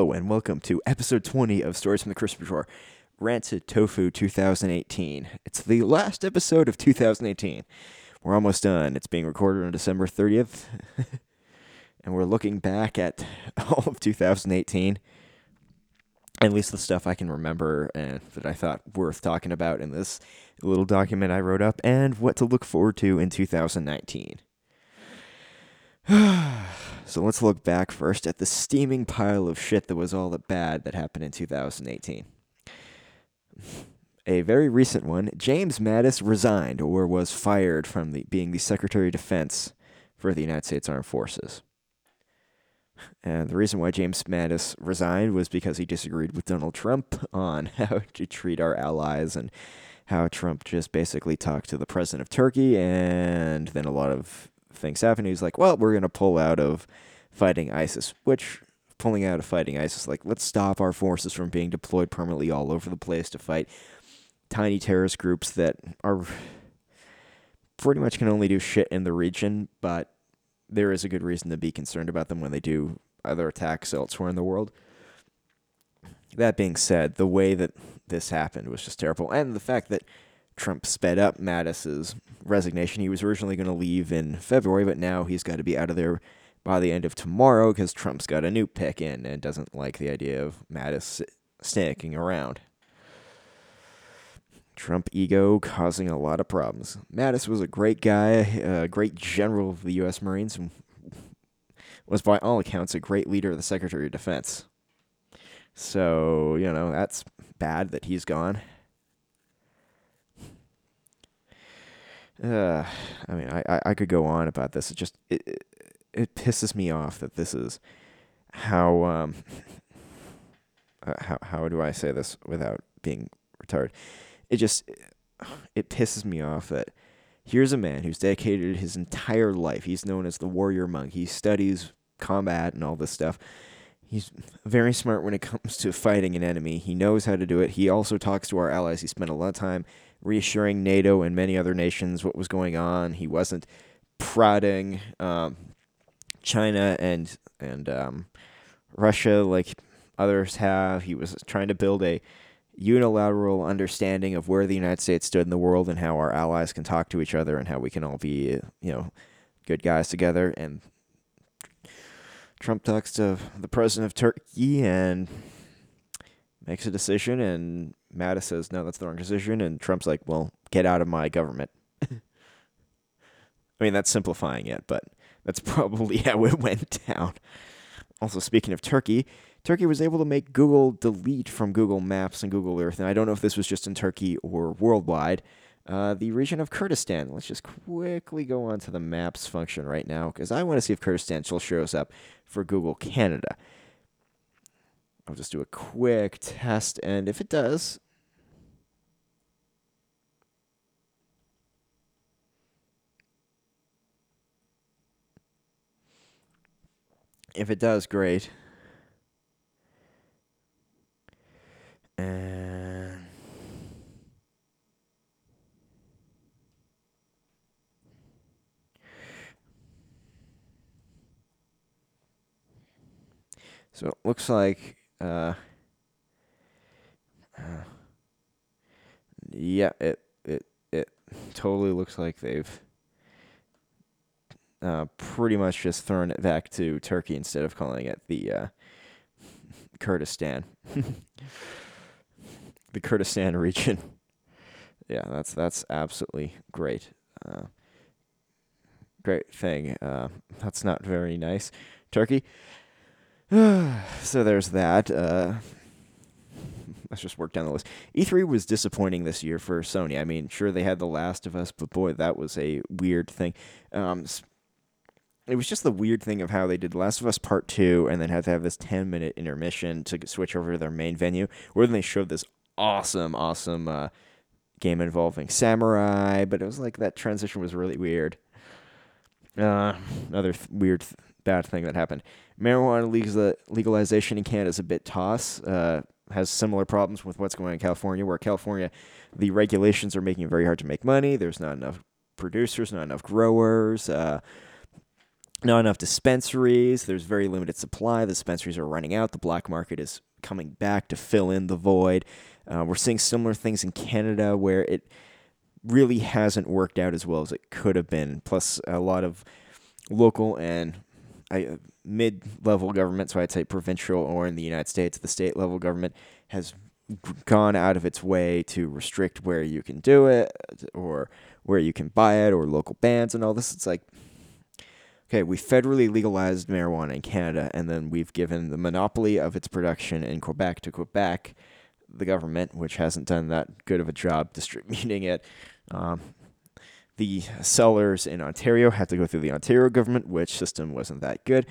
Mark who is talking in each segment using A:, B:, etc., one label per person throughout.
A: Hello and welcome to episode 20 of Stories from the Crispy Shore, Rancid Tofu 2018. It's the last episode of 2018. We're almost done. It's being recorded on December 30th, and we're looking back at all of 2018. At least the stuff I can remember and that I thought worth talking about in this little document I wrote up, and what to look forward to in 2019. so let's look back first at the steaming pile of shit that was all the bad that happened in 2018. A very recent one James Mattis resigned or was fired from the, being the Secretary of Defense for the United States Armed Forces. And the reason why James Mattis resigned was because he disagreed with Donald Trump on how to treat our allies and how Trump just basically talked to the president of Turkey, and then a lot of things happened. He's like, well, we're going to pull out of fighting ISIS, which pulling out of fighting ISIS, like, let's stop our forces from being deployed permanently all over the place to fight tiny terrorist groups that are pretty much can only do shit in the region, but there is a good reason to be concerned about them when they do other attacks elsewhere in the world. That being said, the way that this happened was just terrible. And the fact that Trump sped up Mattis's resignation. He was originally going to leave in February, but now he's got to be out of there by the end of tomorrow because Trump's got a new pick in and doesn't like the idea of Mattis sticking around. Trump ego causing a lot of problems. Mattis was a great guy, a great general of the U.S. Marines, and was by all accounts a great leader of the Secretary of Defense. So, you know, that's bad that he's gone. Uh, I mean, I, I I, could go on about this. It just it, it, it pisses me off that this is how um uh, how how do I say this without being retarded? It just it pisses me off that here's a man who's dedicated his entire life. He's known as the warrior monk. He studies combat and all this stuff. He's very smart when it comes to fighting an enemy. He knows how to do it. He also talks to our allies. He spent a lot of time reassuring NATO and many other nations what was going on. He wasn't prodding um, China and and um, Russia like others have. He was trying to build a unilateral understanding of where the United States stood in the world and how our allies can talk to each other and how we can all be, you know, good guys together. And Trump talks to the president of Turkey and makes a decision, and Mattis says, no, that's the wrong decision. And Trump's like, well, get out of my government. I mean, that's simplifying it, but that's probably how it went down. Also, speaking of Turkey, Turkey was able to make Google delete from Google Maps and Google Earth. And I don't know if this was just in Turkey or worldwide. Uh, the region of Kurdistan. Let's just quickly go on to the maps function right now because I want to see if Kurdistan still shows up for Google Canada. I'll just do a quick test, and if it does, if it does, great. And so it looks like uh, uh, yeah, it it it totally looks like they've uh, pretty much just thrown it back to Turkey instead of calling it the uh, Kurdistan, the Kurdistan region. Yeah, that's that's absolutely great. Uh, great thing. Uh, that's not very nice, Turkey. so there's that. Uh, let's just work down the list. E3 was disappointing this year for Sony. I mean, sure they had The Last of Us, but boy, that was a weird thing. Um, it was just the weird thing of how they did Last of Us Part Two, and then had to have this ten minute intermission to switch over to their main venue, where then they showed this awesome, awesome uh, game involving samurai, but it was like that transition was really weird. Uh, another th- weird, bad thing that happened. Marijuana legalization in Canada is a bit toss. Uh, has similar problems with what's going on in California, where California, the regulations are making it very hard to make money. There's not enough producers, not enough growers. Uh, not enough dispensaries. There's very limited supply. The dispensaries are running out. The black market is coming back to fill in the void. Uh, we're seeing similar things in Canada where it really hasn't worked out as well as it could have been. Plus, a lot of local and uh, mid level government, so I'd say provincial or in the United States, the state level government has gone out of its way to restrict where you can do it or where you can buy it or local bans and all this. It's like, okay, we federally legalized marijuana in Canada and then we've given the monopoly of its production in Quebec to Quebec, the government, which hasn't done that good of a job distributing it. Um, the sellers in Ontario had to go through the Ontario government, which system wasn't that good.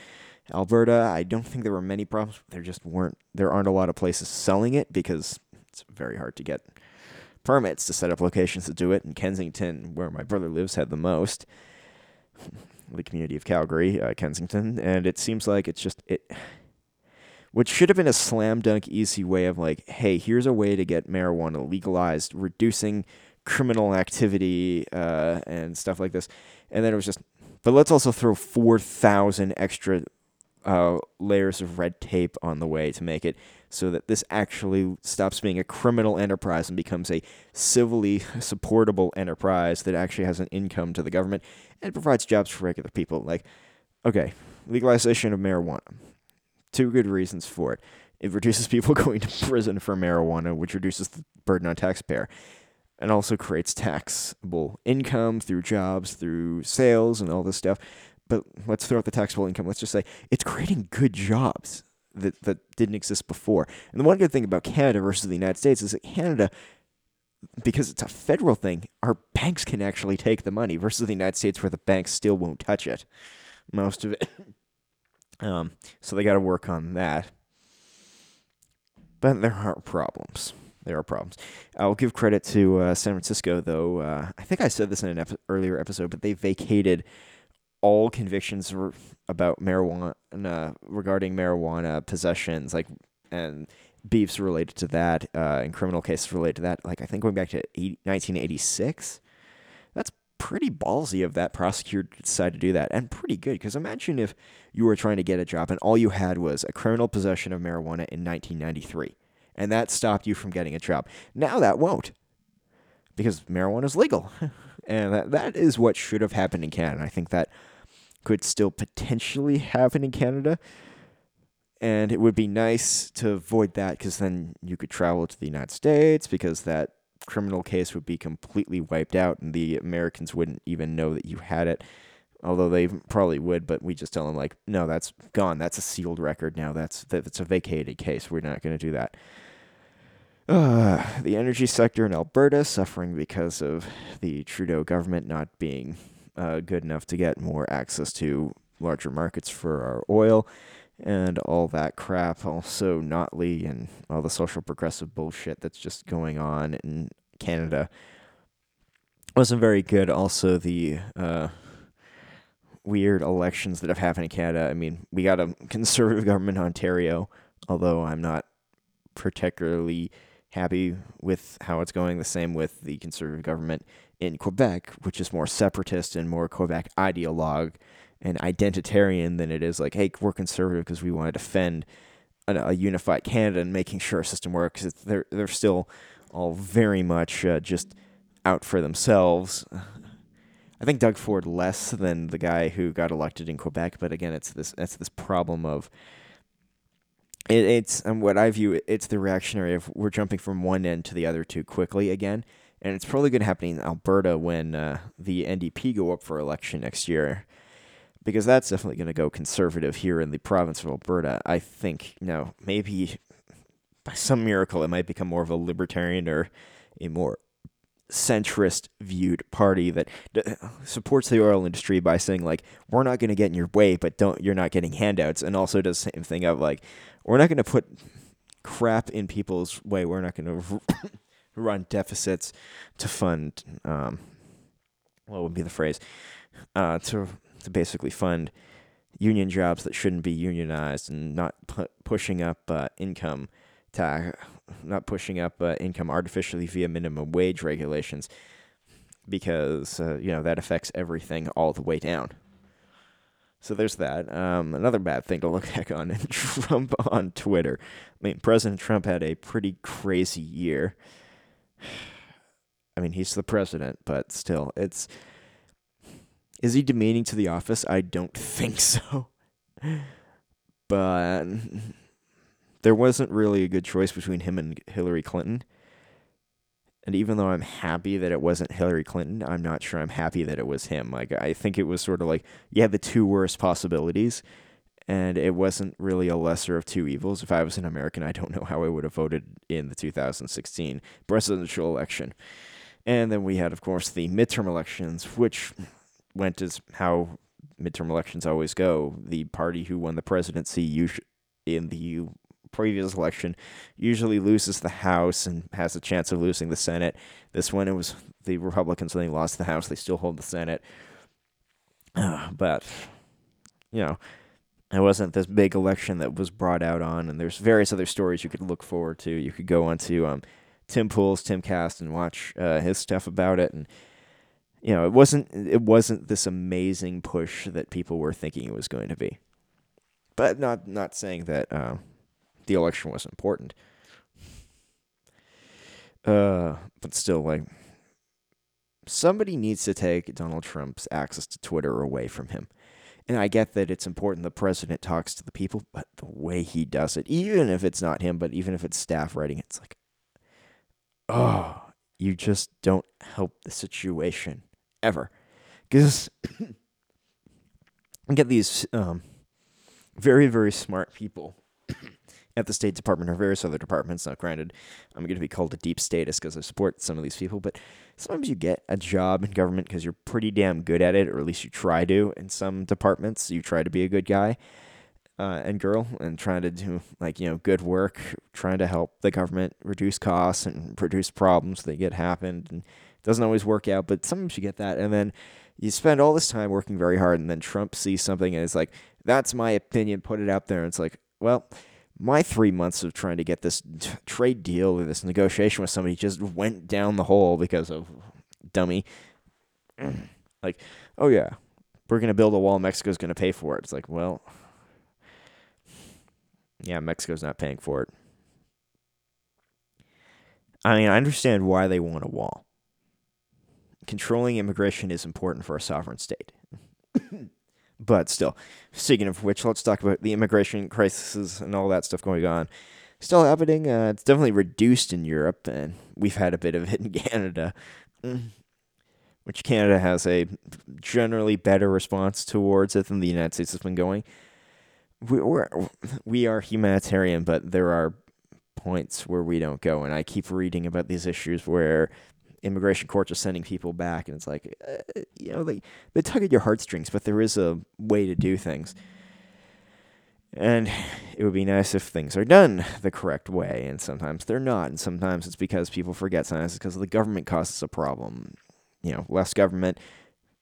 A: Alberta, I don't think there were many problems. There just weren't. There aren't a lot of places selling it because it's very hard to get permits to set up locations to do it. In Kensington, where my brother lives, had the most. The community of Calgary, uh, Kensington, and it seems like it's just it. What should have been a slam dunk easy way of like, hey, here's a way to get marijuana legalized, reducing criminal activity uh, and stuff like this, and then it was just, but let's also throw four thousand extra uh, layers of red tape on the way to make it so that this actually stops being a criminal enterprise and becomes a civilly supportable enterprise that actually has an income to the government and provides jobs for regular people. Like, okay, legalization of marijuana. Two good reasons for it. It reduces people going to prison for marijuana, which reduces the burden on taxpayer, and also creates taxable income through jobs, through sales, and all this stuff but let's throw out the taxable income. Let's just say it's creating good jobs that, that didn't exist before. And the one good thing about Canada versus the United States is that Canada, because it's a federal thing, our banks can actually take the money versus the United States where the banks still won't touch it. Most of it. um, so they got to work on that. But there are problems. There are problems. I'll give credit to uh, San Francisco, though. Uh, I think I said this in an ep- earlier episode, but they vacated all convictions about marijuana regarding marijuana possessions, like and beefs related to that, uh, and criminal cases related to that. Like I think going back to 1986, that's pretty ballsy of that prosecutor to decide to do that, and pretty good because imagine if you were trying to get a job and all you had was a criminal possession of marijuana in 1993, and that stopped you from getting a job. Now that won't because marijuana is legal. and that, that is what should have happened in Canada. I think that could still potentially happen in Canada. And it would be nice to avoid that because then you could travel to the United States because that criminal case would be completely wiped out and the Americans wouldn't even know that you had it. Although they probably would, but we just tell them like, no, that's gone. That's a sealed record now. That's that's a vacated case. We're not going to do that. Uh, the energy sector in Alberta suffering because of the Trudeau government not being uh, good enough to get more access to larger markets for our oil and all that crap. Also, Notley and all the social progressive bullshit that's just going on in Canada wasn't very good. Also, the uh, weird elections that have happened in Canada. I mean, we got a conservative government in Ontario, although I'm not particularly happy with how it's going. The same with the conservative government in Quebec, which is more separatist and more Quebec ideologue and identitarian than it is like, hey, we're conservative because we want to defend a, unified Canada and making sure our system works. they're they're still all very much uh, just out for themselves. I think Doug Ford less than the guy who got elected in Quebec, but again, it's this it's this problem of it, it's and what I view it's the reactionary of we're jumping from one end to the other too quickly again, and it's probably going to happen in Alberta when uh, the NDP go up for election next year, because that's definitely going to go conservative here in the province of Alberta. I think you know maybe by some miracle it might become more of a libertarian or a more centrist viewed party that d- supports the oil industry by saying like we're not going to get in your way but don't you're not getting handouts and also does the same thing of like we're not going to put crap in people's way. We're not going to run deficits to fund, um, what would be the phrase? Uh, to to basically fund union jobs that shouldn't be unionized and not pu- pushing up uh, income tax, not pushing up uh, income artificially via minimum wage regulations, because uh, you know that affects everything all the way down. So there's that. Um, another bad thing to look back on Trump on Twitter. I mean, President Trump had a pretty crazy year. I mean, he's the president, but still, it's. Is he demeaning to the office? I don't think so. But there wasn't really a good choice between him and Hillary Clinton. And even though I'm happy that it wasn't Hillary Clinton, I'm not sure I'm happy that it was him. Like I think it was sort of like you had the two worst possibilities and it wasn't really a lesser of two evils. If I was an American, I don't know how I would have voted in the 2016 presidential election. And then we had of course the midterm elections which went as how midterm elections always go. The party who won the presidency in the previous election usually loses the House and has a chance of losing the Senate. This one, it was the Republicans when they lost the House, they still hold the Senate. Uh, but, you know, it wasn't this big election that was brought out on, and there's various other stories you could look forward to. You could go onto um, Tim Pool's Timcast and watch uh, his stuff about it, and you know, it wasn't it wasn't this amazing push that people were thinking it was going to be. But not not saying that uh, the election was important. Uh, but still, like, somebody needs to take Donald Trump's access to Twitter away from him. And I get that it's important the president talks to the people, but the way he does it, even if it's not him, but even if it's staff writing, it's like, oh, you just don't help the situation ever. Because I get these um, very, very smart people at the State Department or various other departments. Now, granted, I'm going to be called a deep status because I support some of these people, but sometimes you get a job in government because you're pretty damn good at it, or at least you try to. In some departments, you try to be a good guy uh, and girl and trying to do like you know good work, trying to help the government reduce costs and reduce problems that get happened. And it doesn't always work out, but sometimes you get that, and then you spend all this time working very hard, and then Trump sees something and it's like, "That's my opinion." Put it out there, and it's like, well my three months of trying to get this t- trade deal or this negotiation with somebody just went down the hole because of dummy. like, oh yeah, we're gonna build a wall. Mexico's gonna pay for it. It's like, well, yeah, Mexico's not paying for it. I mean, I understand why they want a wall. Controlling immigration is important for a sovereign state. But still, speaking of which, let's talk about the immigration crises and all that stuff going on. Still happening. Uh, it's definitely reduced in Europe, and we've had a bit of it in Canada, which Canada has a generally better response towards it than the United States has been going. We, we're, we are humanitarian, but there are points where we don't go, and I keep reading about these issues where immigration courts are sending people back, and it's like, uh, you know, they they tug at your heartstrings, but there is a way to do things. And it would be nice if things are done the correct way, and sometimes they're not, and sometimes it's because people forget, sometimes it's because the government causes a problem. You know, less government,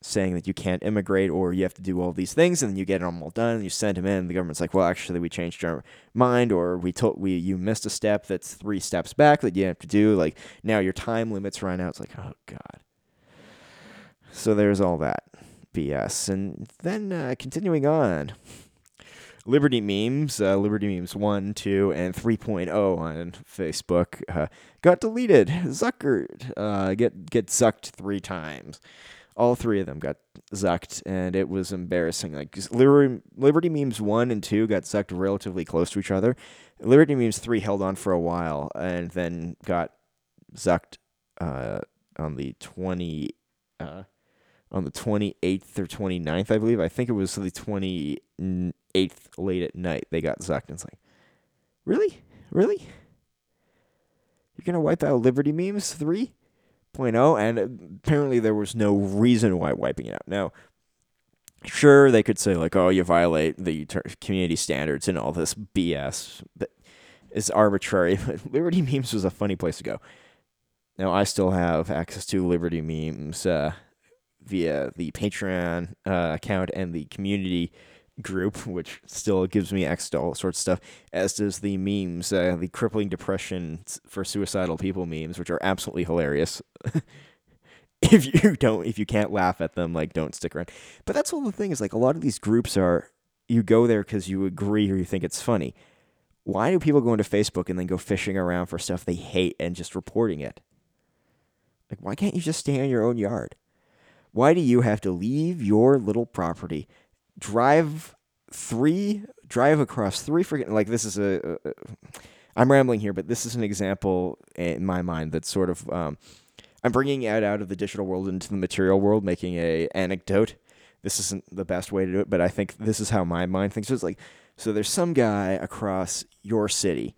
A: saying that you can't immigrate or you have to do all these things and then you get them all done and you send them in the government's like well actually we changed our mind or we told we you missed a step that's three steps back that you have to do like now your time limits run out it's like oh god. So there's all that bs and then uh, continuing on. Liberty Memes, uh, Liberty Memes 1, 2, and 3.0 on Facebook uh, got deleted. Zuckered. Uh, get, get sucked three times all three of them got zucked, and it was embarrassing. Like Liberty, Liberty Memes one and two got zucked relatively close to each other. Liberty Memes three held on for a while, and then got zucked uh, on the twenty uh, on the twenty eighth or 29th, I believe. I think it was the twenty eighth late at night. They got zucked, and it's like, really, really. You're gonna wipe out Liberty Memes three? 6.0, and apparently there was no reason why wiping it out. Now, sure, they could say, like, oh, you violate the community standards and all this BS, but it's arbitrary. But Liberty Memes was a funny place to go. Now, I still have access to Liberty Memes uh, via the Patreon uh, account and the community group, which still gives me access to all sorts of stuff, as does the memes, uh, the crippling depression for suicidal people memes, which are absolutely hilarious. if you don't if you can't laugh at them like don't stick around. But that's all the thing is like a lot of these groups are you go there because you agree or you think it's funny. Why do people go into facebook and then go fishing around for stuff they hate and just reporting it? Like why can't you just stay in your own yard? Why do you have to leave your little property drive three drive across three freaking like this is a, i'm rambling here but this is an example in my mind that's sort of um, I'm bringing it out of the digital world into the material world, making a anecdote. This isn't the best way to do it, but I think this is how my mind thinks. It's like, so there's some guy across your city,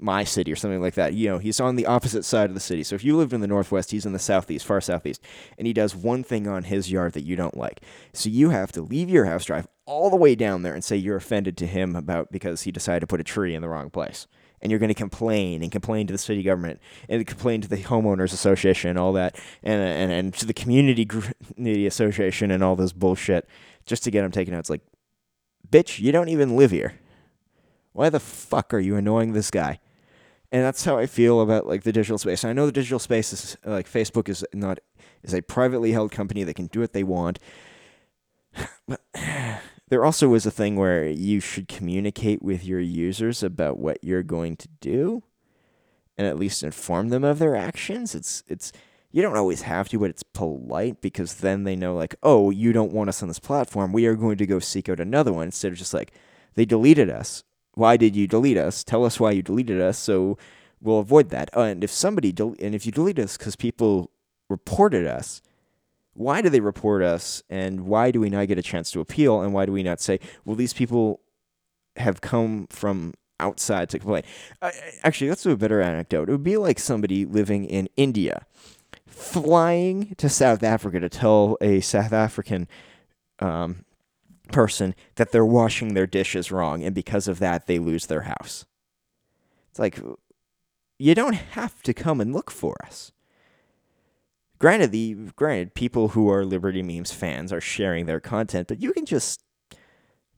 A: my city, or something like that. You know, he's on the opposite side of the city. So if you lived in the northwest, he's in the southeast, far southeast, and he does one thing on his yard that you don't like. So you have to leave your house, drive all the way down there, and say you're offended to him about because he decided to put a tree in the wrong place and you're going to complain and complain to the city government and complain to the homeowners association and all that and and, and to the community community association and all this bullshit just to get him taken out. It's like, bitch, you don't even live here. Why the fuck are you annoying this guy? And that's how I feel about like the digital space. I know the digital space is like Facebook is not is a privately held company that can do what they want. But there also is a thing where you should communicate with your users about what you're going to do and at least inform them of their actions. It's it's you don't always have to, but it's polite because then they know like, "Oh, you don't want us on this platform. We are going to go seek out another one." Instead of just like, "They deleted us. Why did you delete us? Tell us why you deleted us so we'll avoid that." Uh, and if somebody del- and if you delete us cuz people reported us, why do they report us and why do we not get a chance to appeal and why do we not say well these people have come from outside to complain uh, actually do a better anecdote it would be like somebody living in india flying to south africa to tell a south african um, person that they're washing their dishes wrong and because of that they lose their house it's like you don't have to come and look for us Granted, the granted people who are Liberty Memes fans are sharing their content, but you can just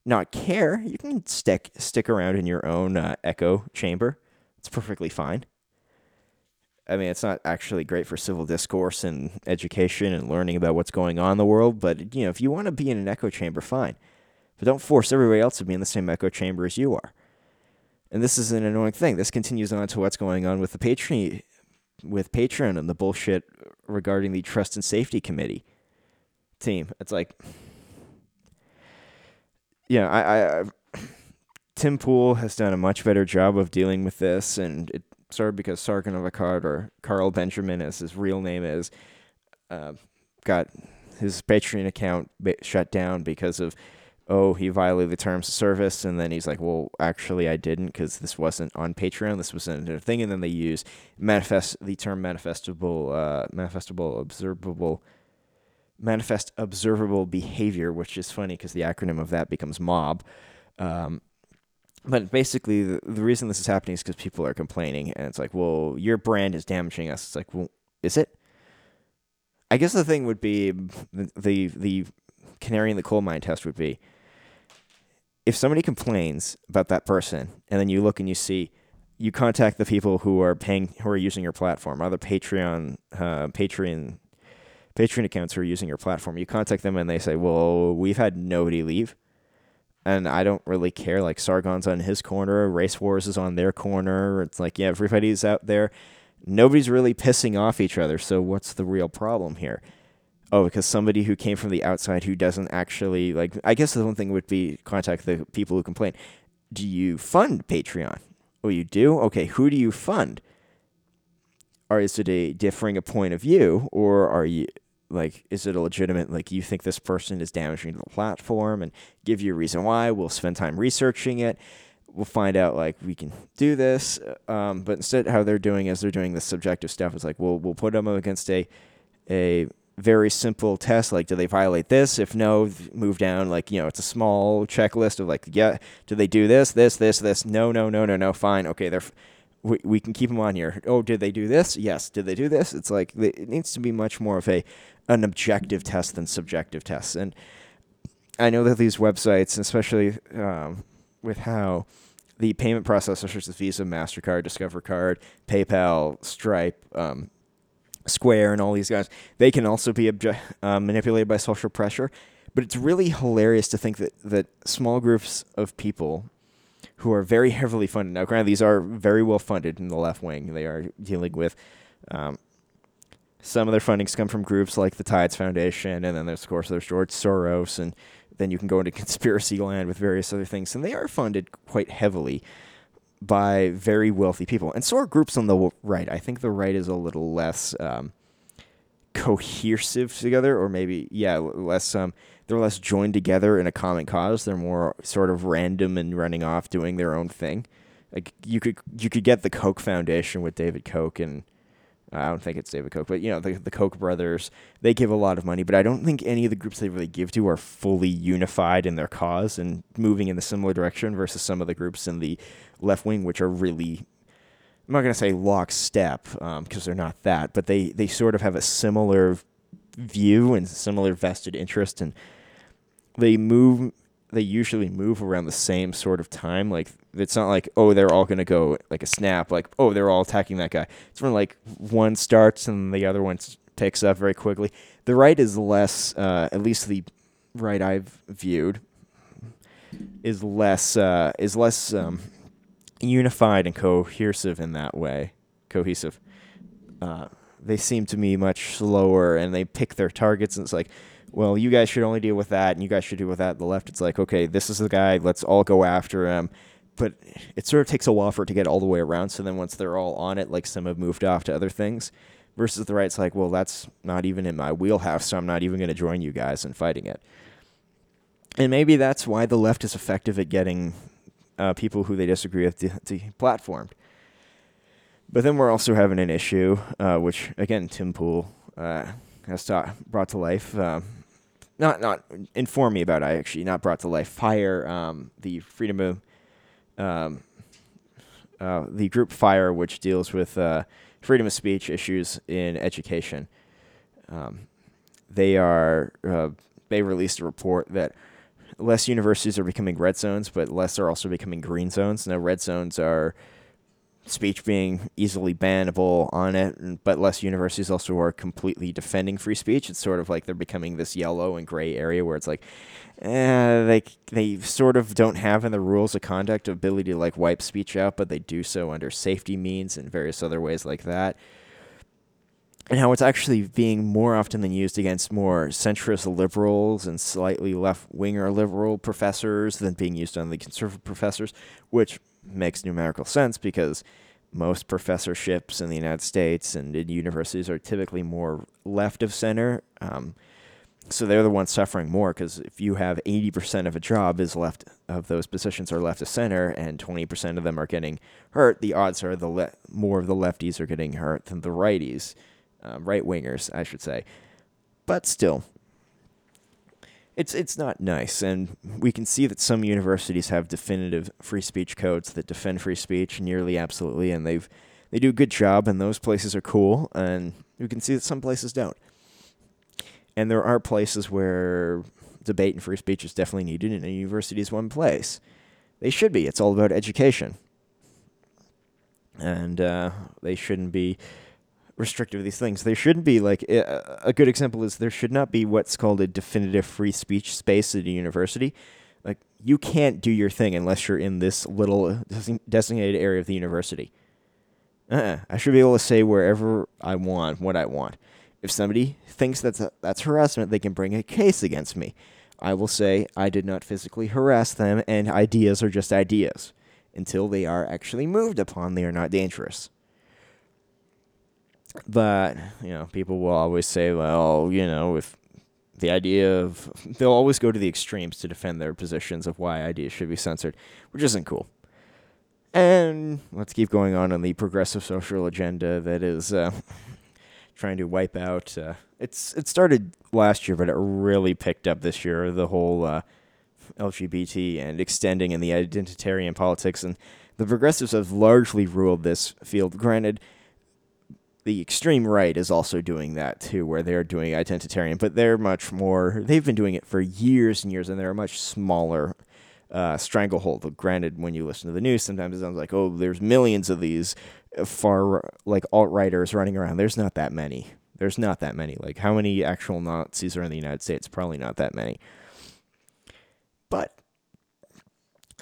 A: not care. You can stick stick around in your own uh, echo chamber. It's perfectly fine. I mean, it's not actually great for civil discourse and education and learning about what's going on in the world, but you know, if you want to be in an echo chamber, fine. But don't force everybody else to be in the same echo chamber as you are. And this is an annoying thing. This continues on to what's going on with the Patreon with Patreon and the bullshit regarding the Trust and Safety Committee team. It's like, yeah, I, I, I Tim Pool has done a much better job of dealing with this, and it started because Sargon of Akkad or Carl Benjamin, as his real name is, uh, got his Patreon account shut down because of oh, he violated the terms of service. And then he's like, well, actually, I didn't because this wasn't on Patreon. This was a thing. And then they use manifest the term manifestable, uh, manifestable, observable, manifest observable behavior, which is funny because the acronym of that becomes mob. Um, but basically, the, the reason this is happening is because people are complaining, and it's like, well, your brand is damaging us. It's like, well, is it? I guess the thing would be the the, the canary in the coal mine test would be if somebody complains about that person and then you look and you see you contact the people who are paying who are using your platform other patreon uh, patreon patreon accounts who are using your platform you contact them and they say well we've had nobody leave and i don't really care like sargon's on his corner race wars is on their corner it's like yeah everybody's out there nobody's really pissing off each other so what's the real problem here oh, because somebody who came from the outside who doesn't actually like. I guess the one thing would be contact the people who complain. Do you fund Patreon? Oh, you do. Okay, who do you fund? Or is it a differing a point of view, or are you like is it a legitimate like you think this person is damaging the platform and give you a reason why? We'll spend time researching it. We'll find out like we can do this. Um, but instead, how they're doing is they're doing the subjective stuff. It's like we'll we'll put them against a a very simple test like do they violate this if no move down like you know it's a small checklist of like yeah do they do this this this this no no no no no fine okay they're we, we can keep them on here. Oh did they do this? Yes. Did they do this? It's like it needs to be much more of a an objective test than subjective tests. And i know that these websites especially um, with how the payment processors such as visa mastercard discover card paypal stripe um, Square and all these guys, they can also be obje- uh, manipulated by social pressure. But it's really hilarious to think that, that small groups of people who are very heavily funded. Now, granted, these are very well funded in the left wing. They are dealing with um, some of their fundings come from groups like the Tides Foundation, and then there's of course there's George Soros, and then you can go into conspiracy land with various other things, and they are funded quite heavily by very wealthy people. And so are groups on the right. I think the right is a little less um, cohesive together, or maybe yeah, less um, they're less joined together in a common cause. They're more sort of random and running off doing their own thing. Like you could you could get the Koch Foundation with David Koch and I don't think it's David Koch, but you know the the Koch brothers. They give a lot of money, but I don't think any of the groups they really give to are fully unified in their cause and moving in a similar direction. Versus some of the groups in the left wing, which are really, I'm not going to say lockstep because um, they're not that, but they they sort of have a similar view and similar vested interest, and they move they usually move around the same sort of time. Like it's not like oh they're all gonna go like a snap. Like oh they're all attacking that guy. It's when like one starts and the other one takes up very quickly. The right is less, uh, at least the right I've viewed, is less uh, is less um, unified and cohesive in that way. Cohesive. Uh, they seem to me much slower, and they pick their targets, and it's like well, you guys should only deal with that, and you guys should deal with that. The left, it's like, okay, this is the guy. Let's all go after him. But it sort of takes a while for it to get all the way around. So then once they're all on it, like some have moved off to other things. Versus the right's like, well, that's not even in my wheelhouse, so I'm not even going to join you guys in fighting it. And maybe that's why the left is effective at getting uh, people who they disagree with deplatformed. But then we're also having an issue, uh, which again Tim Pool uh, has brought to life. Um, not not inform me about. I actually not brought to life. Fire um, the freedom of um, uh, the group Fire, which deals with uh, freedom of speech issues in education. Um, they are uh, they released a report that less universities are becoming red zones, but less are also becoming green zones. Now, red zones are speech being easily bannable on it, but less universities also are completely defending free speech. It's sort of like they're becoming this yellow and gray area where it's like, eh, they they sort of don't have in the rules of conduct ability to like wipe speech out, but they do so under safety means and various other ways like that. And how it's actually being more often than used against more centrist liberals and slightly left winger liberal professors than being used on the conservative professors, which makes numerical sense because most professorships in the United States and in universities are typically more left of center. Um, so they're the ones suffering more because if you have 80% of a job is left of those positions are left of center and 20% of them are getting hurt, the odds are the le- more of the lefties are getting hurt than the righties, um, right wingers, I should say. But still, it's it's not nice, and we can see that some universities have definitive free speech codes that defend free speech nearly absolutely, and they've they do a good job, and those places are cool, and we can see that some places don't. And there are places where debate and free speech is definitely needed, and a university is one place. They should be. It's all about education, and uh, they shouldn't be restrictive of these things. There shouldn't be like a good example is there should not be what's called a definitive free speech space at a university. Like you can't do your thing unless you're in this little uh, designated area of the university. Uh-uh. I should be able to say wherever I want what I want. If somebody thinks that's a, that's harassment, they can bring a case against me. I will say I did not physically harass them, and ideas are just ideas. Until they are actually moved upon, they are not dangerous. But, you know, people will always say, well, you know, if the idea of they'll always go to the extremes to defend their positions of why ideas should be censored, which isn't cool. And let's keep going on on the progressive social agenda that is uh, trying to wipe out. Uh, it's it started last year, but it really picked up this year. The whole uh, LGBT and extending in the identitarian politics, and the progressives have largely ruled this field. Granted, the extreme right is also doing that too, where they're doing identitarian, but they're much more. They've been doing it for years and years, and they're a much smaller uh, stranglehold. Granted, when you listen to the news, sometimes it sounds like, oh, there's millions of these far like alt writers running around. There's not that many. There's not that many. Like how many actual Nazis are in the United States? Probably not that many. But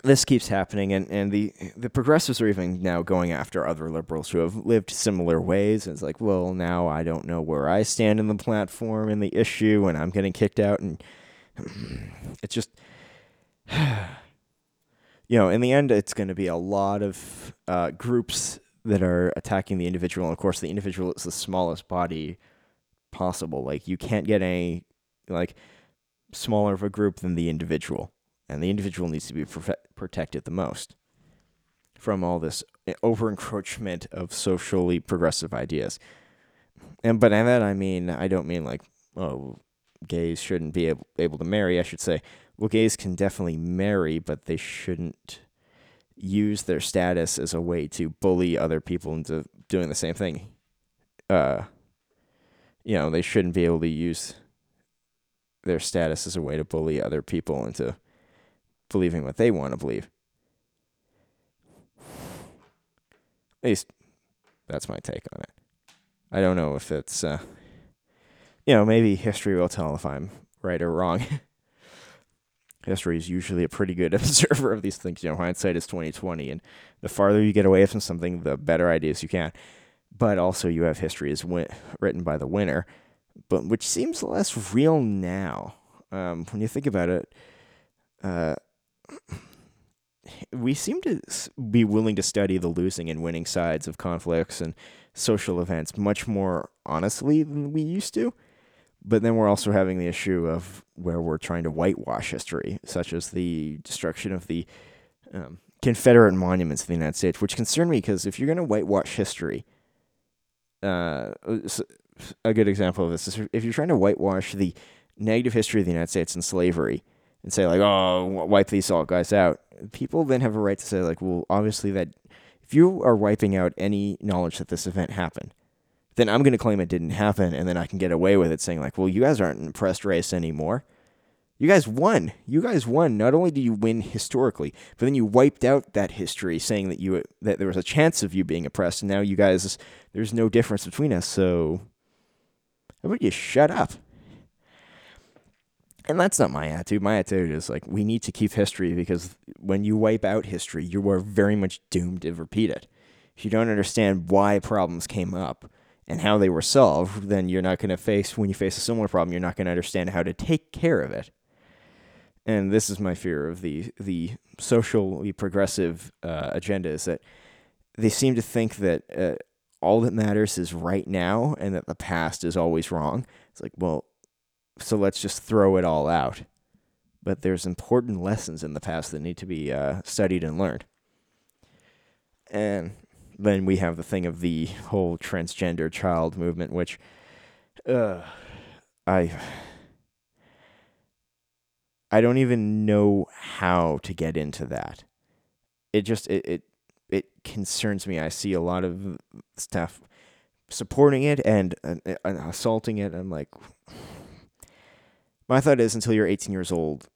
A: this keeps happening, and, and the the progressives are even now going after other liberals who have lived similar ways. And it's like, well, now I don't know where I stand in the platform and the issue, and I'm getting kicked out, and it's just, you know, in the end, it's going to be a lot of uh, groups that are attacking the individual. And of course, the individual is the smallest body possible. Like you can't get any like smaller of a group than the individual, and the individual needs to be protected the most from all this over encroachment of socially progressive ideas. And but by that I mean I don't mean like oh gays shouldn't be able, able to marry. I should say well gays can definitely marry, but they shouldn't use their status as a way to bully other people into doing the same thing. Uh, you know, they shouldn't be able to use their status as a way to bully other people into believing what they want to believe. At least that's my take on it. I don't know if it's, uh, you know, maybe history will tell if I'm right or wrong. history is usually a pretty good observer of these things. You know, hindsight is twenty twenty, and the farther you get away from something, the better ideas you can. But also, you have history win- written by the winner, but which seems less real now. Um, when you think about it, uh, we seem to be willing to study the losing and winning sides of conflicts and social events much more honestly than we used to. But then we're also having the issue of where we're trying to whitewash history, such as the destruction of the um, Confederate monuments in the United States, which concern me because if you're going to whitewash history, uh, a good example of this is if you're trying to whitewash the negative history of the United States and slavery and say like, oh, wipe these all guys out, people then have a right to say like, well, obviously that if you are wiping out any knowledge that this event happened, then I'm going to claim it didn't happen, and then I can get away with it saying like, well, you guys aren't an oppressed race anymore. You guys won. You guys won. Not only did you win historically, but then you wiped out that history, saying that you that there was a chance of you being oppressed, and now you guys there's no difference between us. So, how about you shut up? And that's not my attitude. My attitude is like we need to keep history because when you wipe out history, you are very much doomed to repeat it. If you don't understand why problems came up, and how they were solved, then you're not going to face, when you face a similar problem, you're not going to understand how to take care of it. And this is my fear of the, the socially progressive uh, agenda is that they seem to think that uh, all that matters is right now and that the past is always wrong. It's like, well, so let's just throw it all out. But there's important lessons in the past that need to be uh, studied and learned. And then we have the thing of the whole transgender child movement, which uh, I I don't even know how to get into that. It just it it, it concerns me. I see a lot of stuff supporting it and, and, and assaulting it. I'm like, my thought is until you're 18 years old,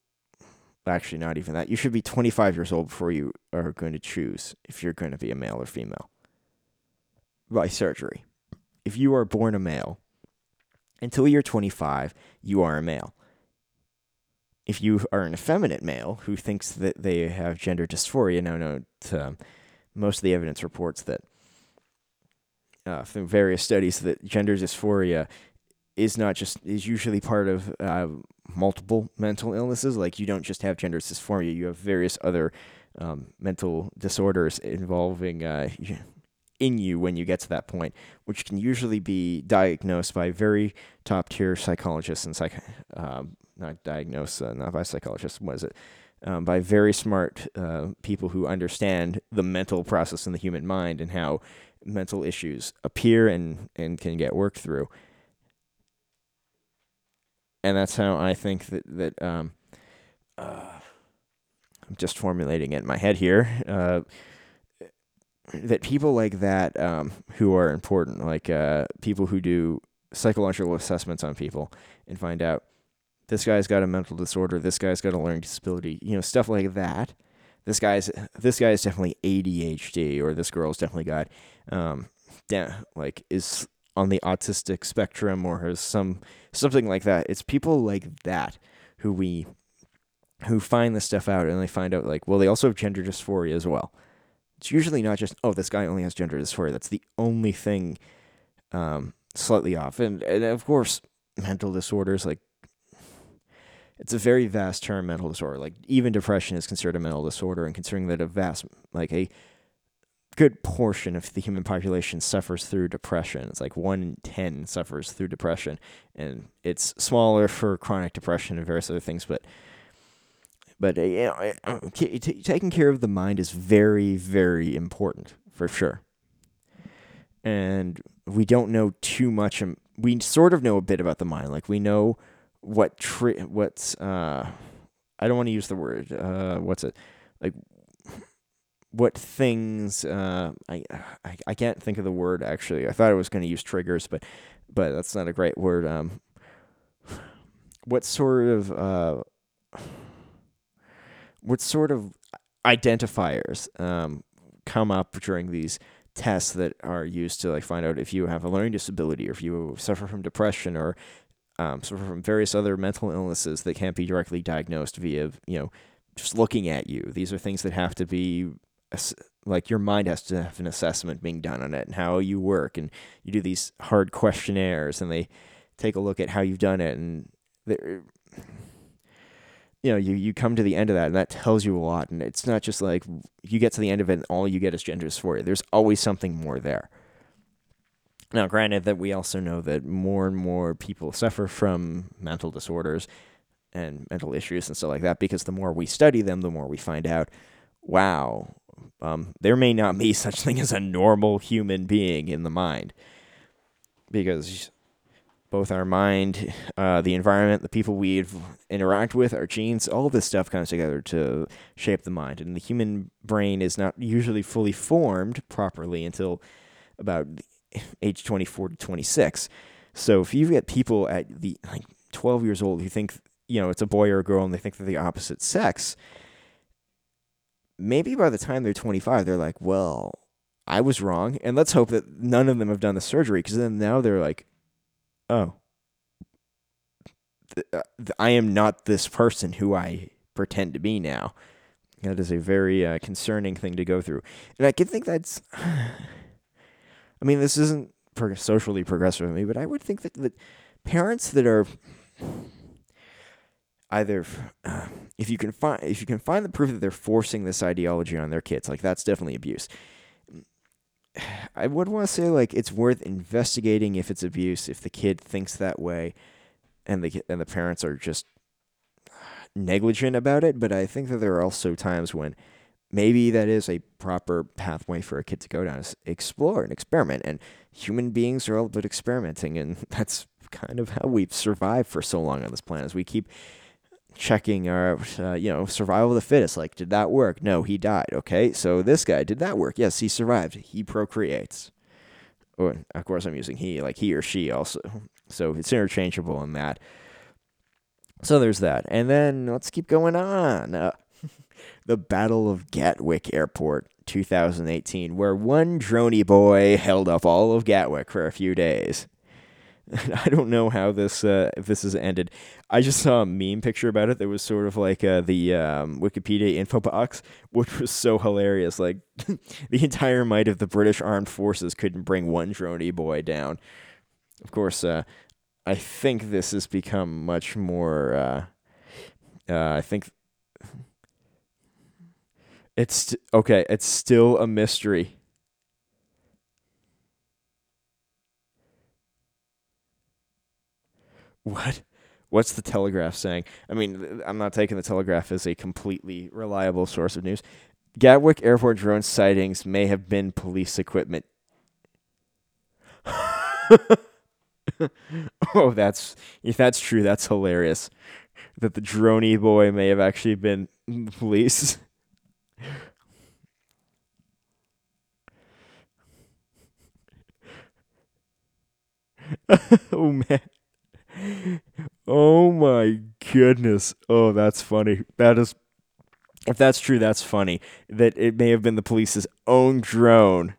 A: actually not even that, you should be 25 years old before you are going to choose if you're going to be a male or female by surgery. If you are born a male, until you're 25, you are a male. If you are an effeminate male who thinks that they have gender dysphoria, no, no, to, most of the evidence reports that uh, from various studies that gender dysphoria is not just is usually part of uh, multiple mental illnesses. Like you don't just have gender dysphoria; you have various other um, mental disorders involving uh, in you when you get to that point, which can usually be diagnosed by very top tier psychologists and psych, um, not diagnosed, uh, not by psychologists, was it? Um, by very smart uh, people who understand the mental process in the human mind and how mental issues appear and, and can get worked through. And that's how I think that, that um, uh, I'm just formulating it in my head here. Uh, that people like that um, who are important, like uh, people who do psychological assessments on people and find out this guy's got a mental disorder, this guy's got a learning disability, you know, stuff like that. This guy's this guy is definitely ADHD, or this girl's definitely got, um, da- like is on the autistic spectrum, or has some something like that. It's people like that who we who find this stuff out, and they find out like, well, they also have gender dysphoria as well. It's usually not just oh, this guy only has gender dysphoria. That's the only thing um, slightly off, and and of course, mental disorders like it's a very vast term mental disorder like even depression is considered a mental disorder and considering that a vast like a good portion of the human population suffers through depression. It's like 1 in 10 suffers through depression and it's smaller for chronic depression and various other things but but uh, you know, t- taking care of the mind is very very important for sure. And we don't know too much um, we sort of know a bit about the mind like we know what tri- what's uh I don't want to use the word uh what's it like what things uh I, I I can't think of the word actually. I thought I was going to use triggers but but that's not a great word um what sort of uh what sort of identifiers um come up during these tests that are used to like find out if you have a learning disability or if you suffer from depression or um, suffer from various other mental illnesses that can't be directly diagnosed via, you know, just looking at you. These are things that have to be like your mind has to have an assessment being done on it and how you work and you do these hard questionnaires and they take a look at how you've done it and er, you know you, you come to the end of that and that tells you a lot and it's not just like you get to the end of it and all you get is gender dysphoria. There's always something more there. Now, granted that we also know that more and more people suffer from mental disorders and mental issues and stuff like that because the more we study them, the more we find out, wow, um, there may not be such thing as a normal human being in the mind because both our mind, uh, the environment, the people we interact with, our genes, all this stuff comes together to shape the mind. And the human brain is not usually fully formed properly until about age 24 to 26. So if you get people at the like 12 years old who think, you know, it's a boy or a girl and they think they're the opposite sex, maybe by the time they're 25, they're like, well, I was wrong. And let's hope that none of them have done the surgery because then now they're like, oh, th- uh, th- I am not this person who I pretend to be now. That is a very uh, concerning thing to go through. And I can think that's. I mean, this isn't socially progressive of me, but I would think that, that parents that are either uh, if you can find if you can find the proof that they're forcing this ideology on their kids, like that's definitely abuse. I would want to say like it's worth investigating if it's abuse if the kid thinks that way, and the and the parents are just negligent about it. But I think that there are also times when maybe that is a proper pathway for a kid to go down is explore and experiment and human beings are all about experimenting and that's kind of how we've survived for so long on this planet as we keep checking our uh, you know survival of the fittest like did that work? No he died okay? So this guy did that work? Yes he survived. He procreates. Or of course i'm using he like he or she also. So it's interchangeable in that. So there's that. And then let's keep going on. Uh, the Battle of Gatwick Airport 2018, where one droney boy held up all of Gatwick for a few days. I don't know how this uh, if this has ended. I just saw a meme picture about it that was sort of like uh, the um, Wikipedia info box, which was so hilarious. Like the entire might of the British Armed Forces couldn't bring one droney boy down. Of course, uh, I think this has become much more. Uh, uh, I think it's okay. It's still a mystery. What? What's the Telegraph saying? I mean, I'm not taking the Telegraph as a completely reliable source of news. Gatwick Airport drone sightings may have been police equipment. oh, that's if that's true, that's hilarious. That the droney boy may have actually been the police. oh man. Oh my goodness. Oh, that's funny. That is if that's true, that's funny. That it may have been the police's own drone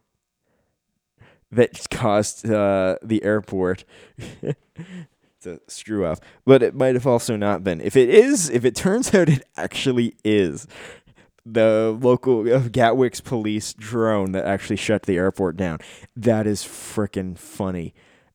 A: that caused uh, the airport to screw up. But it might have also not been. If it is, if it turns out it actually is the local uh, Gatwick's police drone that actually shut the airport down, that is freaking funny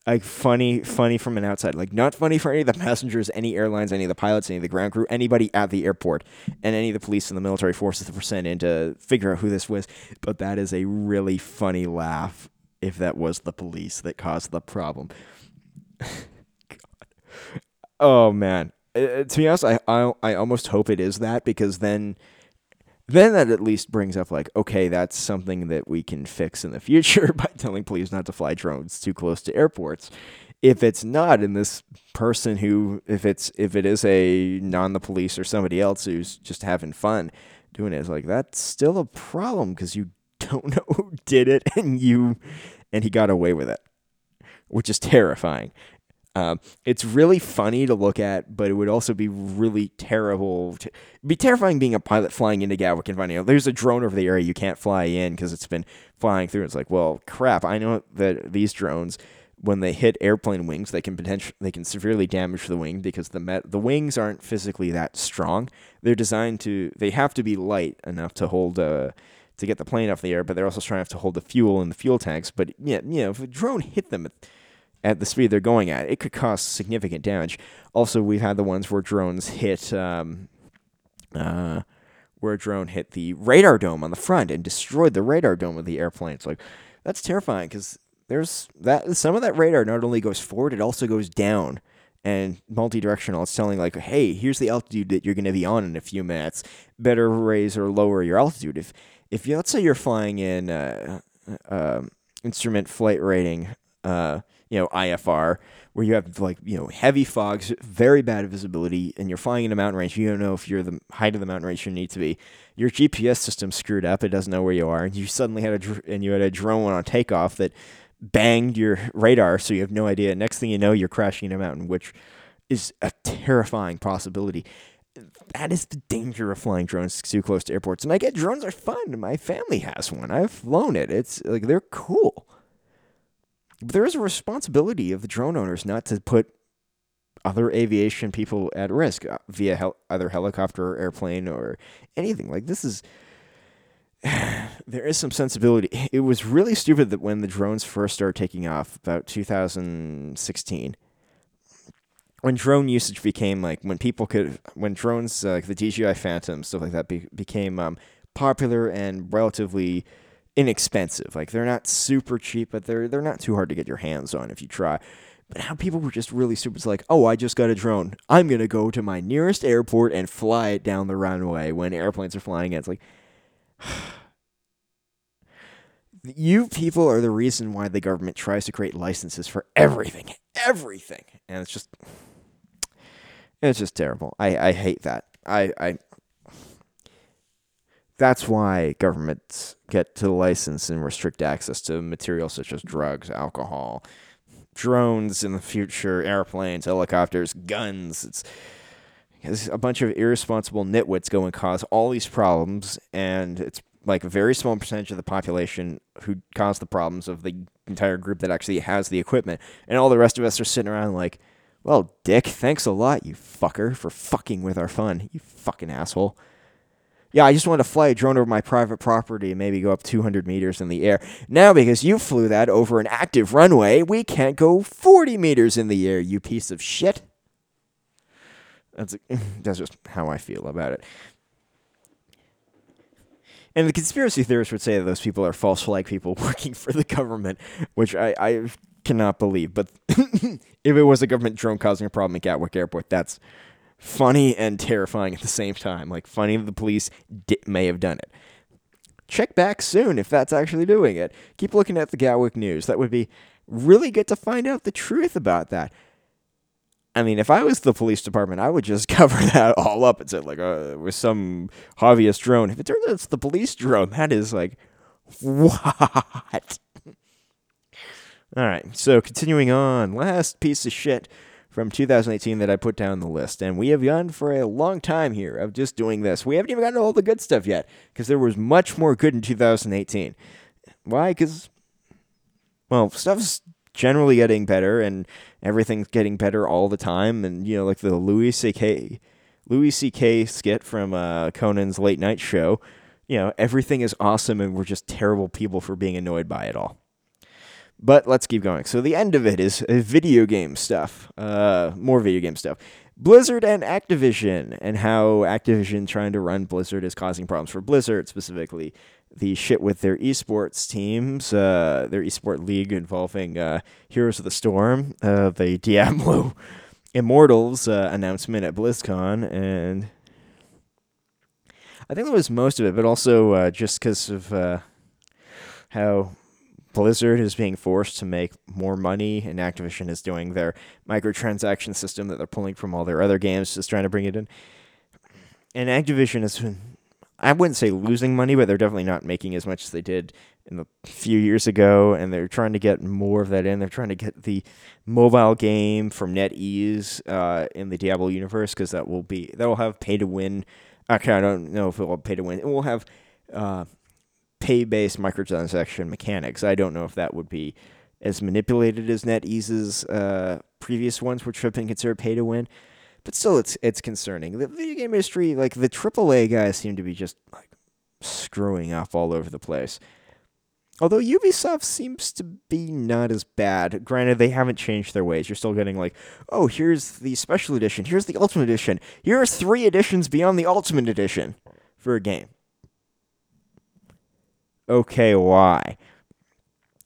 A: like funny, funny from an outside. Like not funny for any of the passengers, any airlines, any of the pilots, any of the ground crew, anybody at the airport, and any of the police and the military forces that were sent in to figure out who this was. But that is a really funny laugh if that was the police that caused the problem. oh man, uh, to be honest, I, I I almost hope it is that because then then that at least brings up like okay that's something that we can fix in the future by telling police not to fly drones too close to airports. If it's not and this person who if it's if it is a non the police or somebody else who's just having fun doing it is like that's still a problem because you don't know who did it and you and he got away with it which is terrifying um, it's really funny to look at, but it would also be really terrible. To, be terrifying being a pilot flying into Gatwick and finding out there's a drone over the area you can't fly in because it's been flying through. It's like, well, crap. I know that these drones, when they hit airplane wings, they can potentially they can severely damage the wing because the met, the wings aren't physically that strong. They're designed to they have to be light enough to hold uh, to get the plane off the air, but they're also strong enough to hold the fuel in the fuel tanks. But yeah, you know, if a drone hit them at the speed they're going at, it could cause significant damage. Also, we've had the ones where drones hit, um, uh, where a drone hit the radar dome on the front and destroyed the radar dome of the airplane. It's like that's terrifying because there's that some of that radar not only goes forward, it also goes down and multi-directional. It's telling like, hey, here's the altitude that you're going to be on in a few minutes. Better raise or lower your altitude. If if you let's say you're flying in uh, uh, instrument flight rating. Uh, you know, IFR, where you have like, you know, heavy fogs, very bad visibility, and you're flying in a mountain range. You don't know if you're the height of the mountain range you need to be. Your GPS system screwed up. It doesn't know where you are. And you suddenly had a, dr- and you had a drone on takeoff that banged your radar, so you have no idea. Next thing you know, you're crashing in a mountain, which is a terrifying possibility. That is the danger of flying drones too close to airports. And I get drones are fun. My family has one. I've flown it. It's like they're cool. But there is a responsibility of the drone owners not to put other aviation people at risk uh, via hel- either helicopter or airplane or anything. Like this is there is some sensibility. It was really stupid that when the drones first started taking off about 2016 when drone usage became like when people could when drones like the DJI Phantom stuff like that be, became um, popular and relatively inexpensive. Like they're not super cheap, but they're they're not too hard to get your hands on if you try. But how people were just really stupid. It's like, oh, I just got a drone. I'm gonna go to my nearest airport and fly it down the runway when airplanes are flying in. It's like you people are the reason why the government tries to create licenses for everything. Everything. And it's just it's just terrible. I, I hate that. I, I that's why governments get to license and restrict access to materials such as drugs, alcohol, drones in the future, airplanes, helicopters, guns. It's because a bunch of irresponsible nitwits go and cause all these problems, and it's like a very small percentage of the population who cause the problems of the entire group that actually has the equipment, and all the rest of us are sitting around like, well, Dick, thanks a lot, you fucker, for fucking with our fun, you fucking asshole yeah, I just want to fly a drone over my private property and maybe go up 200 meters in the air. Now, because you flew that over an active runway, we can't go 40 meters in the air, you piece of shit. That's, that's just how I feel about it. And the conspiracy theorists would say that those people are false flag people working for the government, which I, I cannot believe. But if it was a government drone causing a problem at Gatwick Airport, that's funny and terrifying at the same time. Like funny that the police di- may have done it. Check back soon if that's actually doing it. Keep looking at the Gatwick news. That would be really good to find out the truth about that. I mean, if I was the police department, I would just cover that all up and say like, uh, with some hobbyist drone. If it turns out it's the police drone, that is like, what? all right. So continuing on, last piece of shit from 2018 that I put down the list. And we have gone for a long time here of just doing this. We haven't even gotten all the good stuff yet because there was much more good in 2018. Why? Because, well, stuff's generally getting better and everything's getting better all the time. And, you know, like the Louis C.K. Louis C.K. skit from uh, Conan's late night show, you know, everything is awesome and we're just terrible people for being annoyed by it all. But let's keep going. So the end of it is uh, video game stuff. Uh, more video game stuff. Blizzard and Activision, and how Activision trying to run Blizzard is causing problems for Blizzard, specifically the shit with their esports teams, uh, their esport league involving uh, Heroes of the Storm, uh, the Diablo Immortals uh, announcement at BlizzCon, and I think that was most of it, but also uh, just because of how Blizzard is being forced to make more money, and Activision is doing their microtransaction system that they're pulling from all their other games, just trying to bring it in. And Activision has been, I wouldn't say losing money, but they're definitely not making as much as they did in the few years ago, and they're trying to get more of that in. They're trying to get the mobile game from NetEase uh, in the Diablo universe because that will be that will have pay to win. Actually, I don't know if it will pay to win. It will have uh, pay based microtransaction mechanics. I don't know if that would be as manipulated as NetEase's uh, previous ones, which have been considered pay to win. But still, it's it's concerning. The video game industry, like the AAA guys, seem to be just like screwing up all over the place. Although Ubisoft seems to be not as bad. Granted, they haven't changed their ways. You're still getting like, oh, here's the special edition, here's the ultimate edition, here are three editions beyond the ultimate edition for a game okay, why?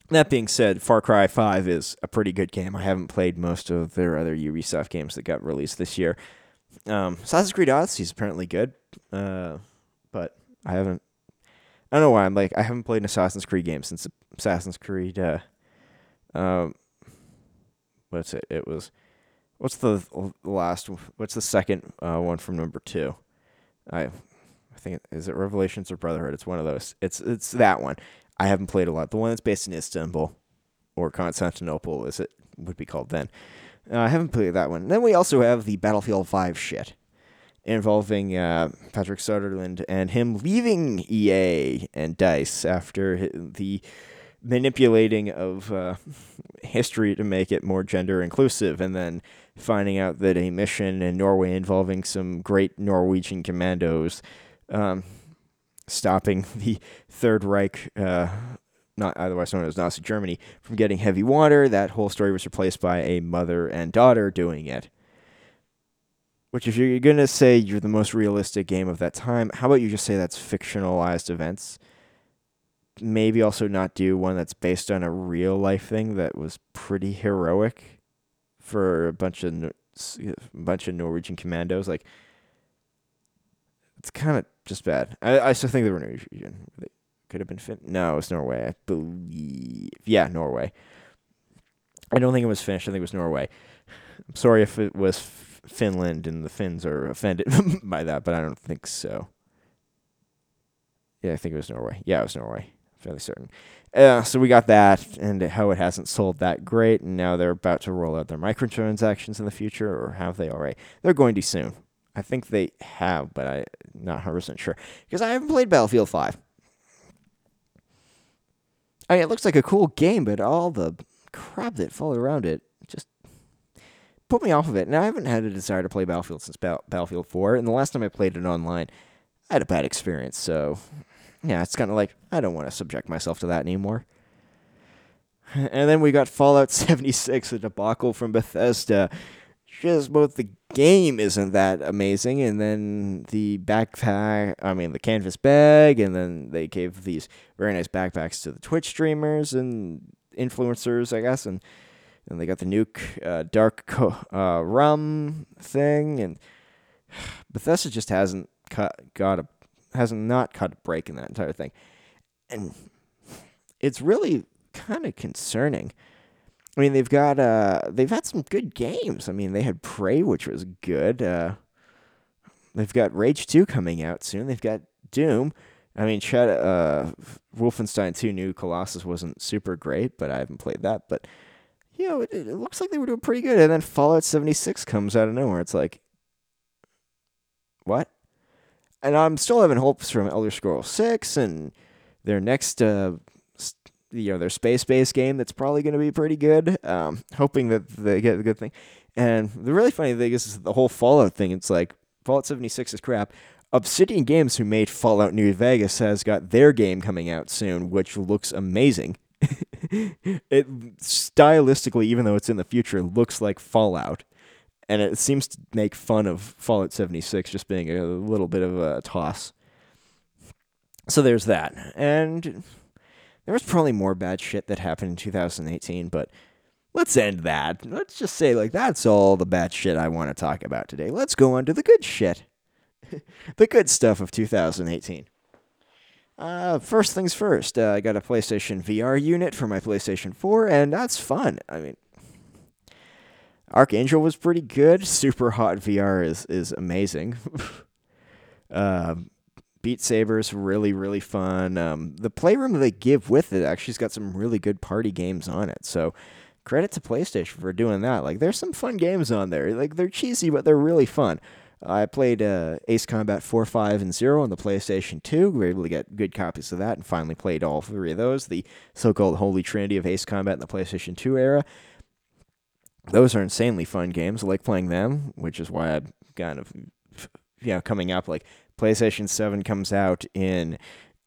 A: That being said, Far Cry 5 is a pretty good game. I haven't played most of their other Ubisoft games that got released this year. Um, Assassin's Creed Odyssey is apparently good, uh, but I haven't. I don't know why. I'm like I haven't played an Assassin's Creed game since Assassin's Creed. Uh, um, what's it? It was. What's the last? What's the second uh, one from number two? I think is it Revelations or Brotherhood? It's one of those. It's it's that one. I haven't played a lot. The one that's based in Istanbul or Constantinople, as it would be called then. Uh, I haven't played that one. Then we also have the Battlefield 5 shit involving uh, Patrick Söderlund and him leaving EA and DICE after the manipulating of uh, history to make it more gender inclusive, and then finding out that a mission in Norway involving some great Norwegian commandos um, stopping the Third Reich, uh, not otherwise known as Nazi Germany, from getting heavy water. That whole story was replaced by a mother and daughter doing it. Which, if you're going to say you're the most realistic game of that time, how about you just say that's fictionalized events? Maybe also not do one that's based on a real life thing that was pretty heroic for a bunch of a bunch of Norwegian commandos. Like, it's kind of just bad. I, I still think they were Norwegian. They could have been Fin. No, it was Norway. I believe. Yeah, Norway. I don't think it was Finnish. I think it was Norway. I'm sorry if it was Finland and the Finns are offended by that, but I don't think so. Yeah, I think it was Norway. Yeah, it was Norway. Fairly certain. Uh, so we got that, and how it hasn't sold that great, and now they're about to roll out their microtransactions in the future, or have they already? They're going to soon. I think they have, but I'm not 100% sure. Because I haven't played Battlefield 5. I mean, it looks like a cool game, but all the crap that followed around it just put me off of it. And I haven't had a desire to play Battlefield since Battlefield 4. And the last time I played it online, I had a bad experience. So, yeah, it's kind of like, I don't want to subject myself to that anymore. And then we got Fallout 76, a debacle from Bethesda just both the game isn't that amazing, and then the backpack, I mean, the canvas bag, and then they gave these very nice backpacks to the Twitch streamers and influencers, I guess, and and they got the nuke uh, dark co- uh, rum thing, and Bethesda just hasn't cut got a hasn't not cut a break in that entire thing, and it's really kind of concerning. I mean, they've got uh, they've had some good games. I mean, they had Prey, which was good. Uh, they've got Rage Two coming out soon. They've got Doom. I mean, Chad, uh, Wolfenstein 2 New Colossus wasn't super great, but I haven't played that. But you know, it, it looks like they were doing pretty good. And then Fallout 76 comes out of nowhere. It's like, what? And I'm still having hopes from Elder Scrolls 6 and their next, uh, you know, their space based game that's probably going to be pretty good. Um, hoping that they get a good thing. And the really funny thing is, is the whole Fallout thing. It's like Fallout 76 is crap. Obsidian Games, who made Fallout New Vegas, has got their game coming out soon, which looks amazing. it stylistically, even though it's in the future, looks like Fallout, and it seems to make fun of Fallout 76 just being a little bit of a toss. So there's that, and there was probably more bad shit that happened in 2018, but let's end that. Let's just say like that's all the bad shit I want to talk about today. Let's go on to the good shit. the good stuff of 2018. Uh, first things first, uh, I got a PlayStation VR unit for my PlayStation 4, and that's fun. I mean, Archangel was pretty good. Super Hot VR is is amazing. uh, Beat Saber's really really fun. Um, the playroom they give with it actually's got some really good party games on it. So credit to PlayStation for doing that. Like, there's some fun games on there. Like, they're cheesy, but they're really fun. I played uh, Ace Combat 4, 5, and 0 on the PlayStation 2. We were able to get good copies of that and finally played all three of those, the so called Holy Trinity of Ace Combat in the PlayStation 2 era. Those are insanely fun games. I like playing them, which is why I'm kind of, you know, coming up. Like, PlayStation 7 comes out in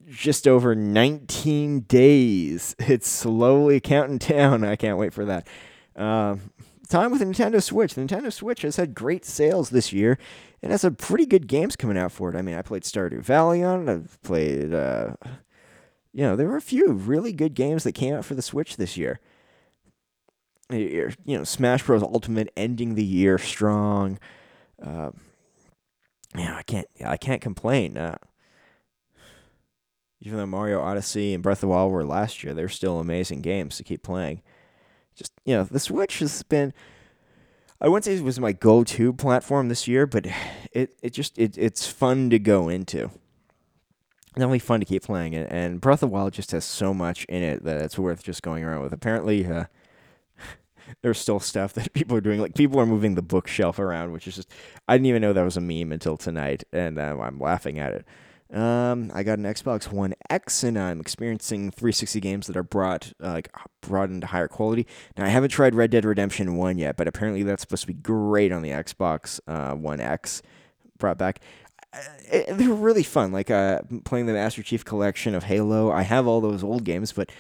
A: just over 19 days. It's slowly counting down. I can't wait for that. Uh, time with the Nintendo Switch. The Nintendo Switch has had great sales this year and has some pretty good games coming out for it. I mean, I played Stardew Valley on it. I've played, uh, you know, there were a few really good games that came out for the Switch this year. You know, Smash Bros. Ultimate ending the year strong. Uh, yeah, I can't. I can't complain. Uh, even though Mario Odyssey and Breath of the Wild were last year, they're still amazing games to keep playing just you know the Switch has been. I wouldn't say it was my go-to platform this year, but it it just it it's fun to go into. Definitely fun to keep playing it, and Breath of the Wild just has so much in it that it's worth just going around with. Apparently, uh, there's still stuff that people are doing. Like people are moving the bookshelf around, which is just I didn't even know that was a meme until tonight, and uh, I'm laughing at it. Um, I got an Xbox One X, and I'm experiencing 360 games that are brought uh, like brought into higher quality. Now, I haven't tried Red Dead Redemption One yet, but apparently that's supposed to be great on the Xbox uh, One X. Brought back, uh, it, they're really fun. Like uh, playing the Master Chief Collection of Halo. I have all those old games, but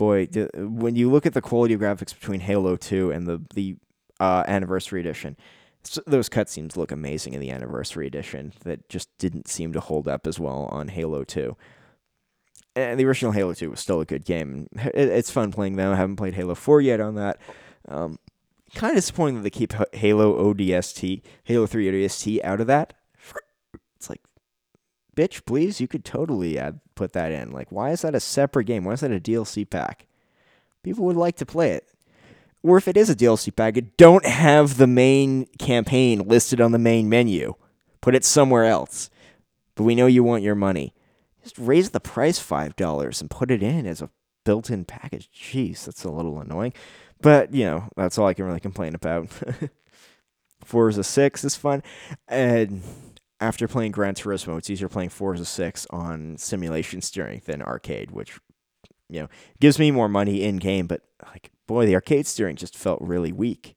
A: boy, when you look at the quality of graphics between Halo Two and the the uh, Anniversary Edition so those cutscenes look amazing in the anniversary edition that just didn't seem to hold up as well on Halo 2. And the original Halo 2 was still a good game. it's fun playing them. I haven't played Halo 4 yet on that. Um, kind of disappointing that they keep Halo ODST, Halo 3 ODST out of that. It's like, bitch, please, you could totally add, put that in. Like, why is that a separate game? Why is that a DLC pack? People would like to play it or if it is a DLC pack, don't have the main campaign listed on the main menu. Put it somewhere else. But we know you want your money. Just raise the price $5 and put it in as a built in package. Jeez, that's a little annoying. But, you know, that's all I can really complain about. Forza 6 is fun. And after playing Gran Turismo, it's easier playing Forza 6 on simulation steering than arcade, which, you know, gives me more money in game, but, like, boy, the arcade steering just felt really weak.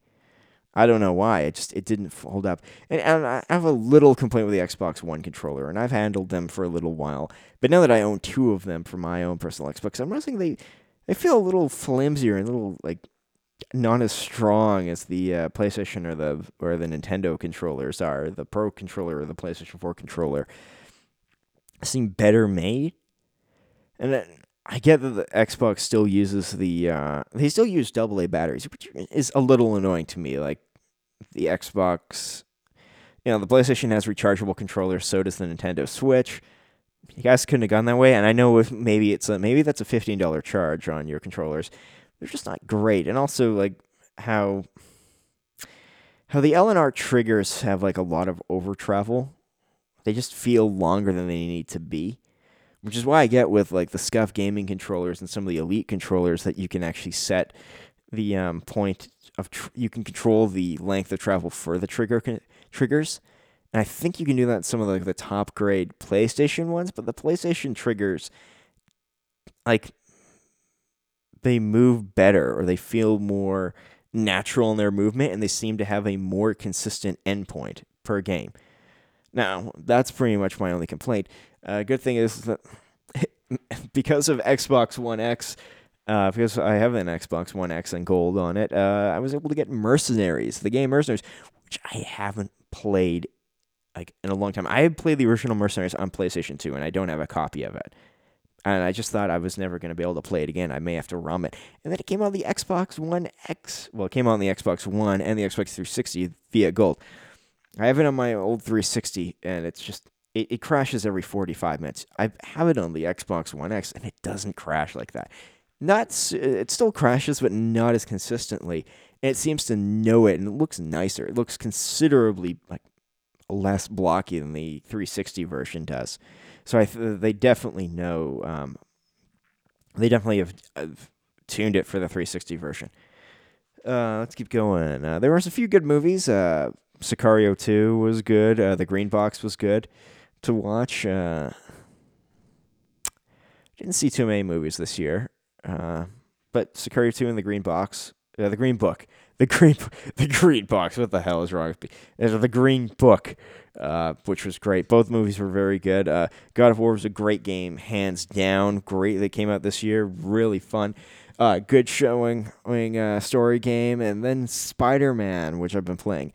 A: I don't know why. It just it didn't hold up. And, and, I have a little complaint with the Xbox One controller, and I've handled them for a little while. But now that I own two of them for my own personal Xbox, I'm noticing they they feel a little flimsier and a little like not as strong as the uh, PlayStation or the or the Nintendo controllers are. The Pro controller or the PlayStation 4 controller seem better made. And then I get that the Xbox still uses the uh, they still use AA batteries, which is a little annoying to me. Like the Xbox, you know, the PlayStation has rechargeable controllers, so does the Nintendo Switch. You guys couldn't have gone that way, and I know if maybe it's a, maybe that's a fifteen dollar charge on your controllers. They're just not great, and also like how how the LNR triggers have like a lot of over travel. They just feel longer than they need to be which is why I get with like the SCUF gaming controllers and some of the elite controllers that you can actually set the um, point of tr- you can control the length of travel for the trigger con- triggers. And I think you can do that in some of like the top grade PlayStation ones, but the PlayStation triggers like they move better or they feel more natural in their movement and they seem to have a more consistent endpoint per game. Now, that's pretty much my only complaint. Uh, good thing is that because of Xbox One X, uh, because I have an Xbox One X and gold on it, uh, I was able to get Mercenaries, the game Mercenaries, which I haven't played like in a long time. I played the original Mercenaries on PlayStation 2, and I don't have a copy of it. And I just thought I was never going to be able to play it again. I may have to ROM it. And then it came out on the Xbox One X. Well, it came out on the Xbox One and the Xbox 360 via Gold. I have it on my old 360, and it's just it, it crashes every 45 minutes. I have it on the Xbox One X, and it doesn't crash like that. Not it still crashes, but not as consistently. And it seems to know it, and it looks nicer. It looks considerably like less blocky than the 360 version does. So I th- they definitely know. Um, they definitely have, have, tuned it for the 360 version. Uh, let's keep going. Uh, there was a few good movies. Uh, Sicario 2 was good. Uh, the Green Box was good to watch. Uh, didn't see too many movies this year, uh, but Sicario 2 and the Green Box, the Green Book, the Green, the Green Box. What the hell is wrong with me? The Green Book, uh, which was great. Both movies were very good. Uh, God of War was a great game, hands down. Great. that came out this year, really fun. Uh, good showing, uh, story game, and then Spider Man, which I've been playing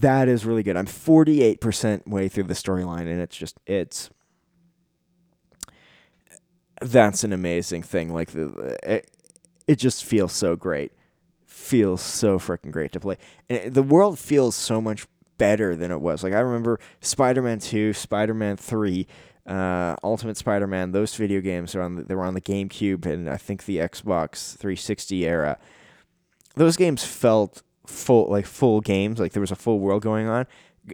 A: that is really good. I'm 48% way through the storyline and it's just it's that's an amazing thing. Like the it, it just feels so great. Feels so freaking great to play. And the world feels so much better than it was. Like I remember Spider-Man 2, Spider-Man 3, uh, Ultimate Spider-Man, those video games are on the, they were on the GameCube and I think the Xbox 360 era. Those games felt full like full games, like there was a full world going on.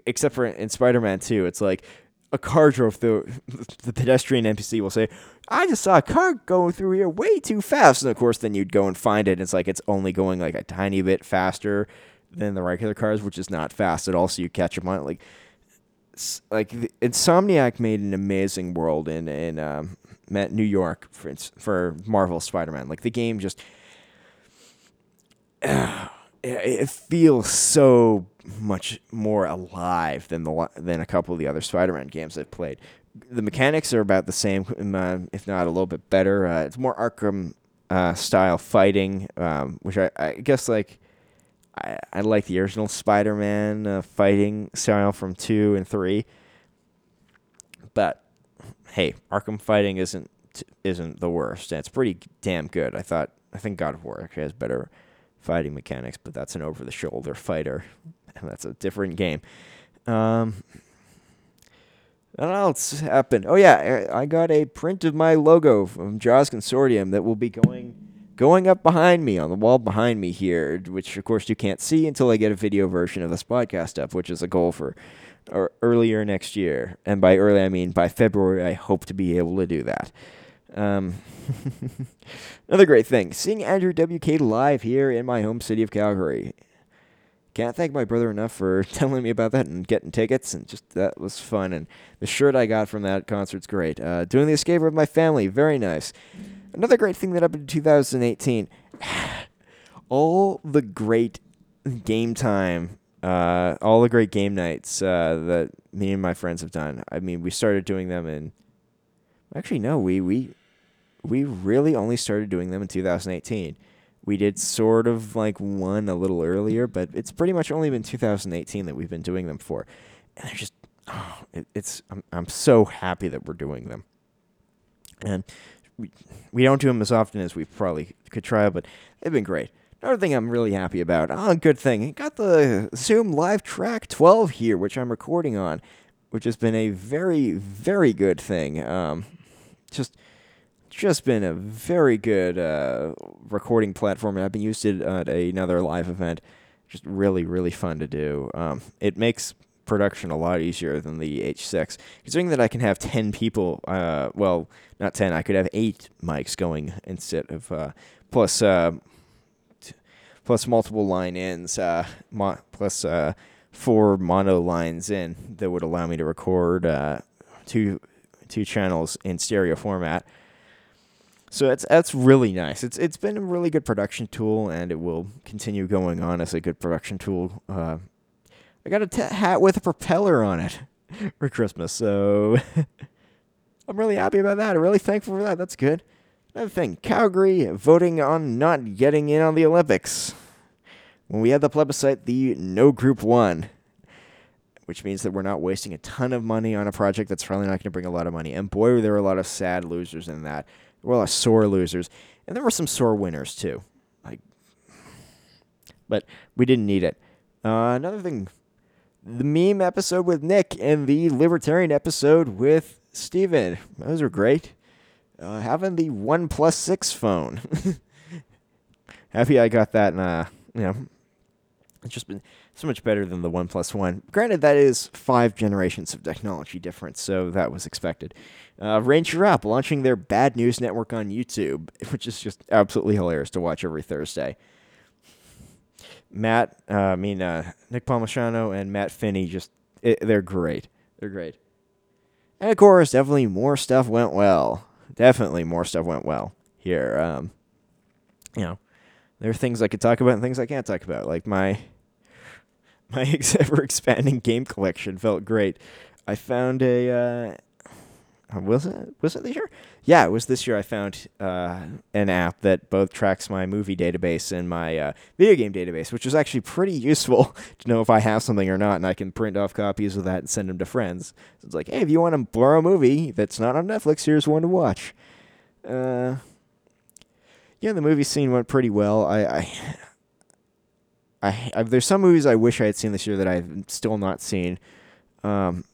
A: Except for in Spider-Man 2, it's like a car drove through. The pedestrian NPC will say, "I just saw a car going through here way too fast," and of course, then you'd go and find it. And it's like it's only going like a tiny bit faster than the regular cars, which is not fast at all. So you catch them on like, like Insomniac made an amazing world in in um, New York for for Marvel Spider-Man. Like the game just. Uh, it feels so much more alive than the than a couple of the other Spider-Man games I've played. The mechanics are about the same, um, if not a little bit better. Uh, it's more Arkham uh, style fighting, um, which I, I, guess like I, I like the original Spider-Man uh, fighting style from two and three. But hey, Arkham fighting isn't isn't the worst. it's pretty damn good. I thought I think God of War actually has better fighting mechanics, but that's an over the shoulder fighter. And that's a different game. Um, what else happened? Oh yeah, I got a print of my logo from Jaws Consortium that will be going going up behind me on the wall behind me here, which of course you can't see until I get a video version of this podcast up, which is a goal for or earlier next year. And by early I mean by February I hope to be able to do that. Um, another great thing seeing Andrew WK live here in my home city of Calgary. Can't thank my brother enough for telling me about that and getting tickets, and just that was fun. And the shirt I got from that concert's great. Uh, doing the escape with my family, very nice. Another great thing that happened in 2018 all the great game time, uh, all the great game nights uh, that me and my friends have done. I mean, we started doing them in. Actually, no, we we we really only started doing them in 2018. We did sort of like one a little earlier, but it's pretty much only been 2018 that we've been doing them for. And they're just, oh, it, it's, I'm, I'm so happy that we're doing them. And we, don't do them as often as we probably could try, but they've been great. Another thing I'm really happy about, oh, good thing, got the Zoom LiveTrak 12 here, which I'm recording on, which has been a very, very good thing. Um, just just been a very good uh, recording platform. I've been used it at another live event. Just really, really fun to do. Um, it makes production a lot easier than the H6. Considering that I can have 10 people, uh, well, not 10, I could have 8 mics going instead of, uh, plus, uh, plus multiple line ins, uh, mo- plus uh, four mono lines in that would allow me to record uh, two two channels in stereo format. So that's that's really nice. It's it's been a really good production tool, and it will continue going on as a good production tool. I got a t- hat with a propeller on it for Christmas, so I'm really happy about that. I'm really thankful for that. That's good. Another thing, Calgary voting on not getting in on the Olympics. When we had the plebiscite, the no group won, which means that we're not wasting a ton of money on a project that's probably not going to bring a lot of money. And boy, there were a lot of sad losers in that. There were a lot of sore losers, and there were some sore winners too. Like, but we didn't need it. Uh, another thing, the meme episode with Nick and the libertarian episode with Steven. Those are great. Uh, having the OnePlus Six phone. Happy I got that, and uh, you know, it's just been so much better than the OnePlus One. Granted, that is five generations of technology difference, so that was expected. Uh, Ranger Up launching their bad news network on YouTube, which is just absolutely hilarious to watch every Thursday. Matt, uh, I mean uh, Nick Palmisano and Matt Finney, just it, they're great. They're great. And of course, definitely more stuff went well. Definitely more stuff went well here. Um, you know, there are things I could talk about and things I can't talk about. Like my my ever expanding game collection felt great. I found a uh, was it was it this year? Yeah, it was this year. I found uh, an app that both tracks my movie database and my uh, video game database, which is actually pretty useful to know if I have something or not, and I can print off copies of that and send them to friends. So it's like, hey, if you want to borrow a movie that's not on Netflix, here's one to watch. Uh, yeah, the movie scene went pretty well. I, I, I, I there's some movies I wish I had seen this year that I've still not seen. Um,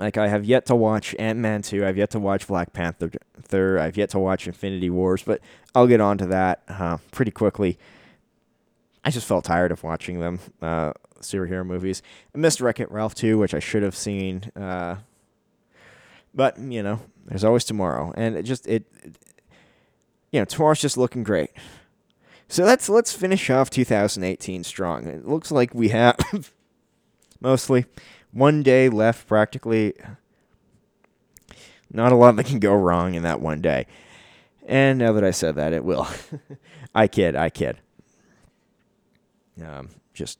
A: like I have yet to watch Ant Man two. I've yet to watch Black Panther. I've yet to watch Infinity Wars, but I'll get on to that uh, pretty quickly. I just felt tired of watching them uh, superhero movies. I missed Wreck It Ralph two, which I should have seen. Uh, but you know, there's always tomorrow, and it just it, it, you know, tomorrow's just looking great. So let's let's finish off 2018 strong. It looks like we have mostly one day left practically. Not a lot that can go wrong in that one day. And now that I said that, it will. I kid, I kid. Um, just,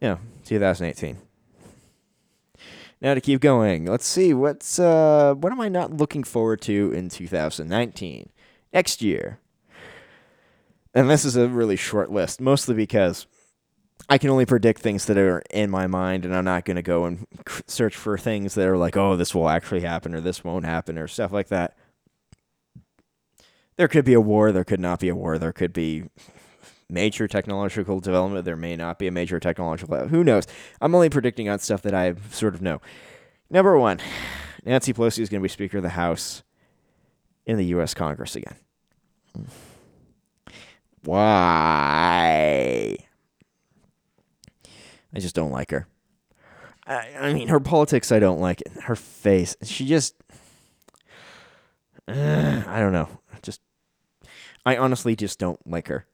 A: you know, 2018. Now to keep going, let's see what's uh what am I not looking forward to in 2019 next year. And this is a really short list, mostly because I can only predict things that are in my mind, and I'm not going to go and search for things that are like, oh, this will actually happen, or this won't happen, or stuff like that. There could be a war, there could not be a war, there could be major technological development, there may not be a major technological. Who knows? I'm only predicting on stuff that I sort of know. Number one, Nancy Pelosi is going to be Speaker of the House in the U.S. Congress again. Why? I just don't like her. I, I mean, her politics, I don't like it. Her face, she just. Uh, I don't know. Just. I honestly just don't like her.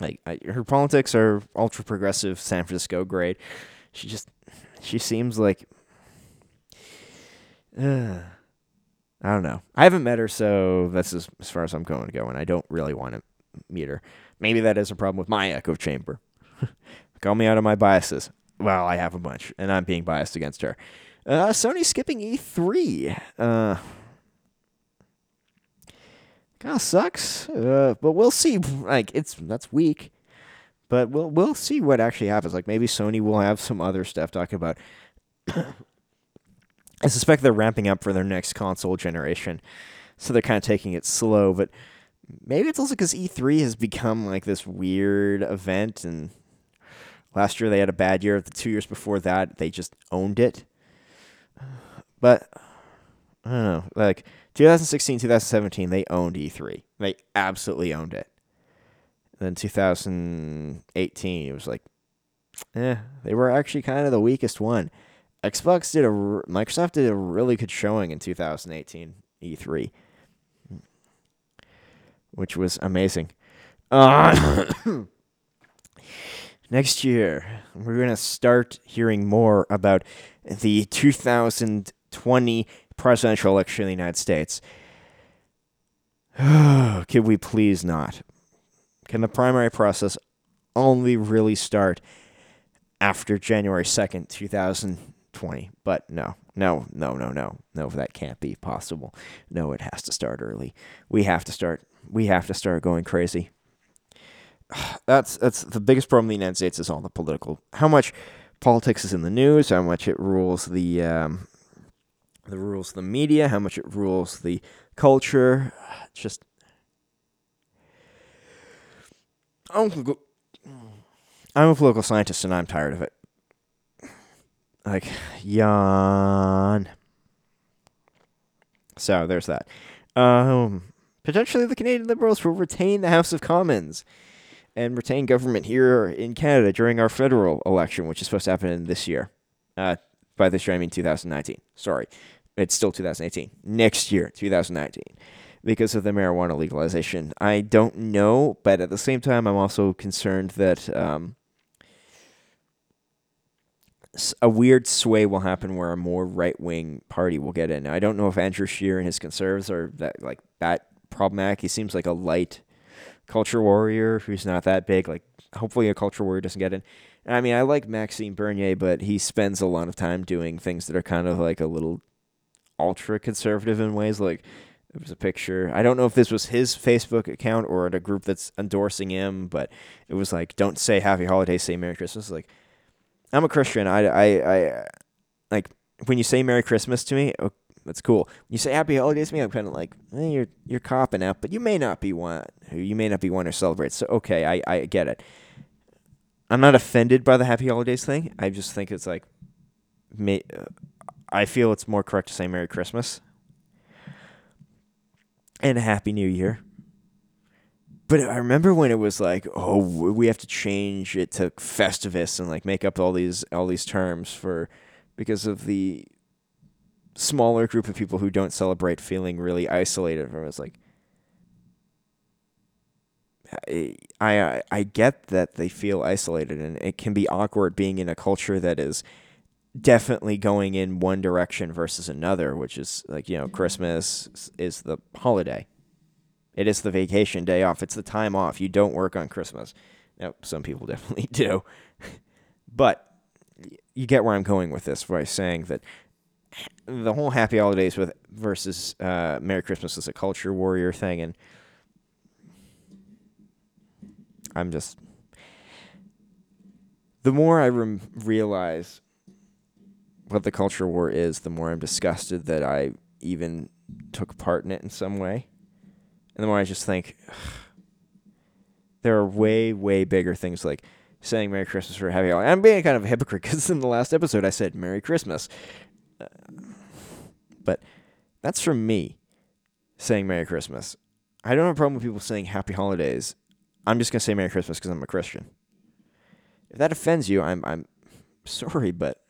A: Like, I, her politics are ultra progressive, San Francisco grade. She just. She seems like. Uh, I don't know. I haven't met her, so that's as, as far as I'm going to go, and I don't really want to meet her. Maybe that is a problem with my echo chamber. Call me out of my biases. Well, I have a bunch, and I'm being biased against her. Uh, Sony skipping E3. Uh, kind of sucks, uh, but we'll see. Like it's that's weak, but we'll we'll see what actually happens. Like maybe Sony will have some other stuff talking about. I suspect they're ramping up for their next console generation, so they're kind of taking it slow, but maybe it's also because E3 has become like this weird event, and last year they had a bad year. The two years before that, they just owned it. But I don't know, like 2016, 2017, they owned E3. They absolutely owned it. then 2018, it was like, eh, they were actually kind of the weakest one. Xbox did a Microsoft did a really good showing in 2018 E3. Which was amazing. Uh, next year, we're going to start hearing more about the 2020 presidential election in the United States. Can we please not? Can the primary process only really start after January 2nd, 2020? But no, no, no, no, no. No, that can't be possible. No, it has to start early. We have to start we have to start going crazy. That's that's the biggest problem in the United States is all the political. How much politics is in the news, how much it rules the um, the rules the media, how much it rules the culture. Just I'm a political scientist and I'm tired of it. Like yawn. So there's that. Um, potentially the Canadian Liberals will retain the House of Commons and retain government here in Canada during our federal election, which is supposed to happen this year. Uh, by this year, I mean 2019. Sorry, it's still 2018. Next year, 2019, because of the marijuana legalization. I don't know, but at the same time, I'm also concerned that um, a weird sway will happen where a more right wing party will get in. I don't know if Andrew Scheer and his conservatives are that like that problematic. He seems like a light culture warrior who's not that big. Like hopefully a culture warrior doesn't get in. I mean, I like Maxime Bernier, but he spends a lot of time doing things that are kind of like a little ultra conservative in ways. Like there was a picture. I don't know if this was his Facebook account or at a group that's endorsing him, but it was like, "Don't say Happy Holidays, say Merry Christmas." Like, I'm a Christian. I, I, I, like when you say Merry Christmas to me, that's cool. You say Happy Holidays to me, I'm kind of like, eh, you're you're copping out, but you may not be one who you may not be one who celebrates. So okay, I I get it. I'm not offended by the Happy Holidays thing. I just think it's like, may, uh, I feel it's more correct to say Merry Christmas and a Happy New Year. But I remember when it was like, oh, we have to change it to Festivus and like make up all these all these terms for because of the smaller group of people who don't celebrate feeling really isolated from it. It's like I, I I get that they feel isolated and it can be awkward being in a culture that is definitely going in one direction versus another, which is like, you know, mm-hmm. Christmas is the holiday. It is the vacation day off. It's the time off. You don't work on Christmas. Now, some people definitely do. but you get where I'm going with this by saying that the whole happy holidays with versus uh, Merry Christmas is a culture warrior thing, and I'm just the more I rem- realize what the culture war is, the more I'm disgusted that I even took part in it in some way, and the more I just think there are way way bigger things like saying Merry Christmas or Happy Holiday. I'm being kind of a hypocrite because in the last episode I said Merry Christmas, but that's from me saying Merry Christmas. I don't have a problem with people saying Happy Holidays. I'm just gonna say Merry Christmas because I'm a Christian. If that offends you, I'm I'm sorry, but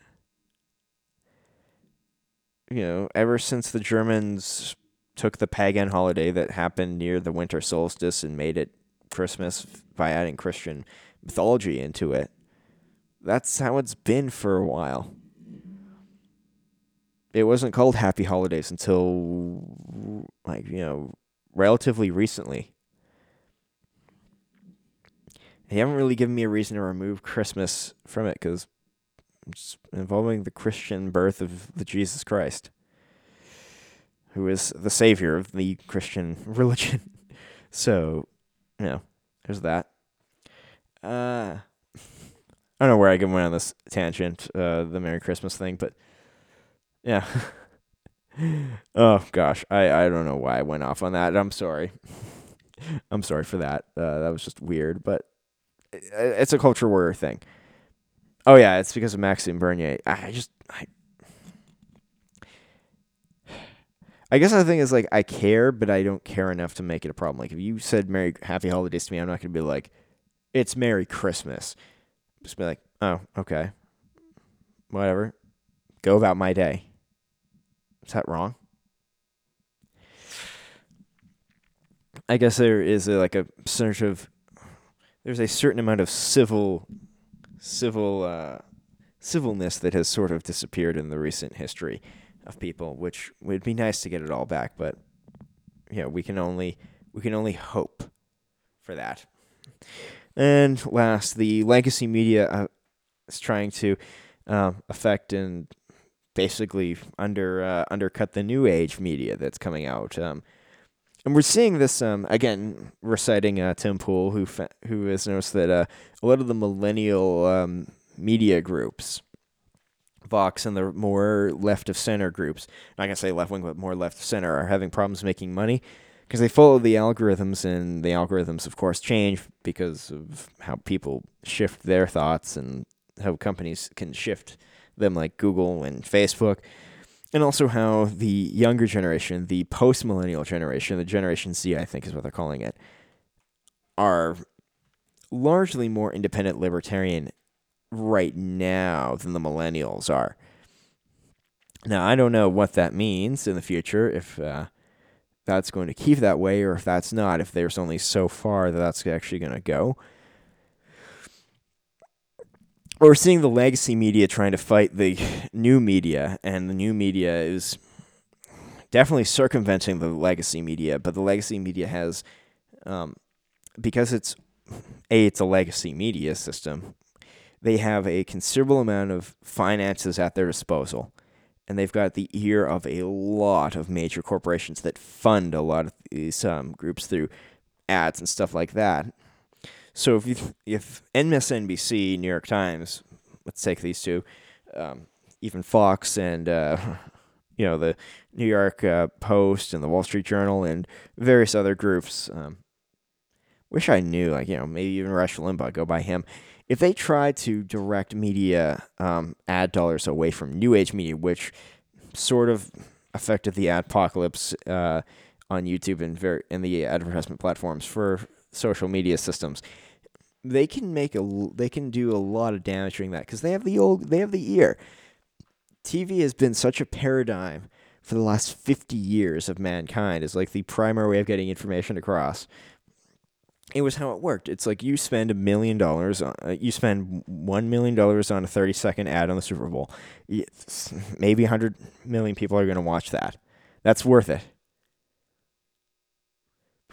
A: you know, ever since the Germans took the pagan holiday that happened near the winter solstice and made it Christmas by adding Christian mythology into it, that's how it's been for a while it wasn't called Happy Holidays until like you know relatively recently. They haven't really given me a reason to remove Christmas from it because it's involving the Christian birth of the Jesus Christ, who is the savior of the Christian religion. so, you know, there's that. Uh, I don't know where I can went on this tangent, uh, the Merry Christmas thing, but yeah. oh gosh, I I don't know why I went off on that. I'm sorry. I'm sorry for that. Uh, that was just weird, but it's a culture warrior thing. Oh yeah, it's because of Maxime Bernier. I just I I guess the thing is like I care, but I don't care enough to make it a problem. Like if you said Merry Happy Holidays to me, I'm not gonna be like, it's Merry Christmas. Just be like, oh, okay. Whatever. Go about my day. Is that wrong? I guess there is a, like a sort of there's a certain amount of civil civil uh, civilness that has sort of disappeared in the recent history of people, which would be nice to get it all back, but know, we can only we can only hope for that. And last, the legacy media uh, is trying to um, affect and basically under uh, undercut the new age media that's coming out. Um, and we're seeing this um, again, reciting uh, Tim Pool, who fa- who has noticed that uh, a lot of the millennial um, media groups, Vox and the more left of center groups, not gonna say left wing, but more left of center, are having problems making money because they follow the algorithms, and the algorithms, of course, change because of how people shift their thoughts and how companies can shift them, like Google and Facebook and also how the younger generation, the post millennial generation, the Generation Z, I think is what they're calling it, are largely more independent libertarian right now than the millennials are. Now, I don't know what that means in the future, if uh, that's going to keep that way or if that's not, if there's only so far that that's actually going to go we're seeing the legacy media trying to fight the new media, and the new media is definitely circumventing the legacy media. But the legacy media has, um, because it's a it's a legacy media system, they have a considerable amount of finances at their disposal, and they've got the ear of a lot of major corporations that fund a lot of these um, groups through ads and stuff like that. So if you, if MSNBC, New York Times, let's take these two, um, even Fox and uh, you know the New York uh, Post and the Wall Street Journal and various other groups. Um, wish I knew, like you know, maybe even Rush Limbaugh, go by him. If they try to direct media um, ad dollars away from New Age media, which sort of affected the apocalypse uh, on YouTube and ver- and the advertisement platforms for social media systems, they can make a they can do a lot of damage during that because they have the old they have the ear. TV has been such a paradigm for the last 50 years of mankind is like the primary way of getting information across. It was how it worked. It's like you spend a million dollars, uh, you spend one million dollars on a 30 second ad on the Super Bowl. It's, maybe 100 million people are going to watch that. That's worth it.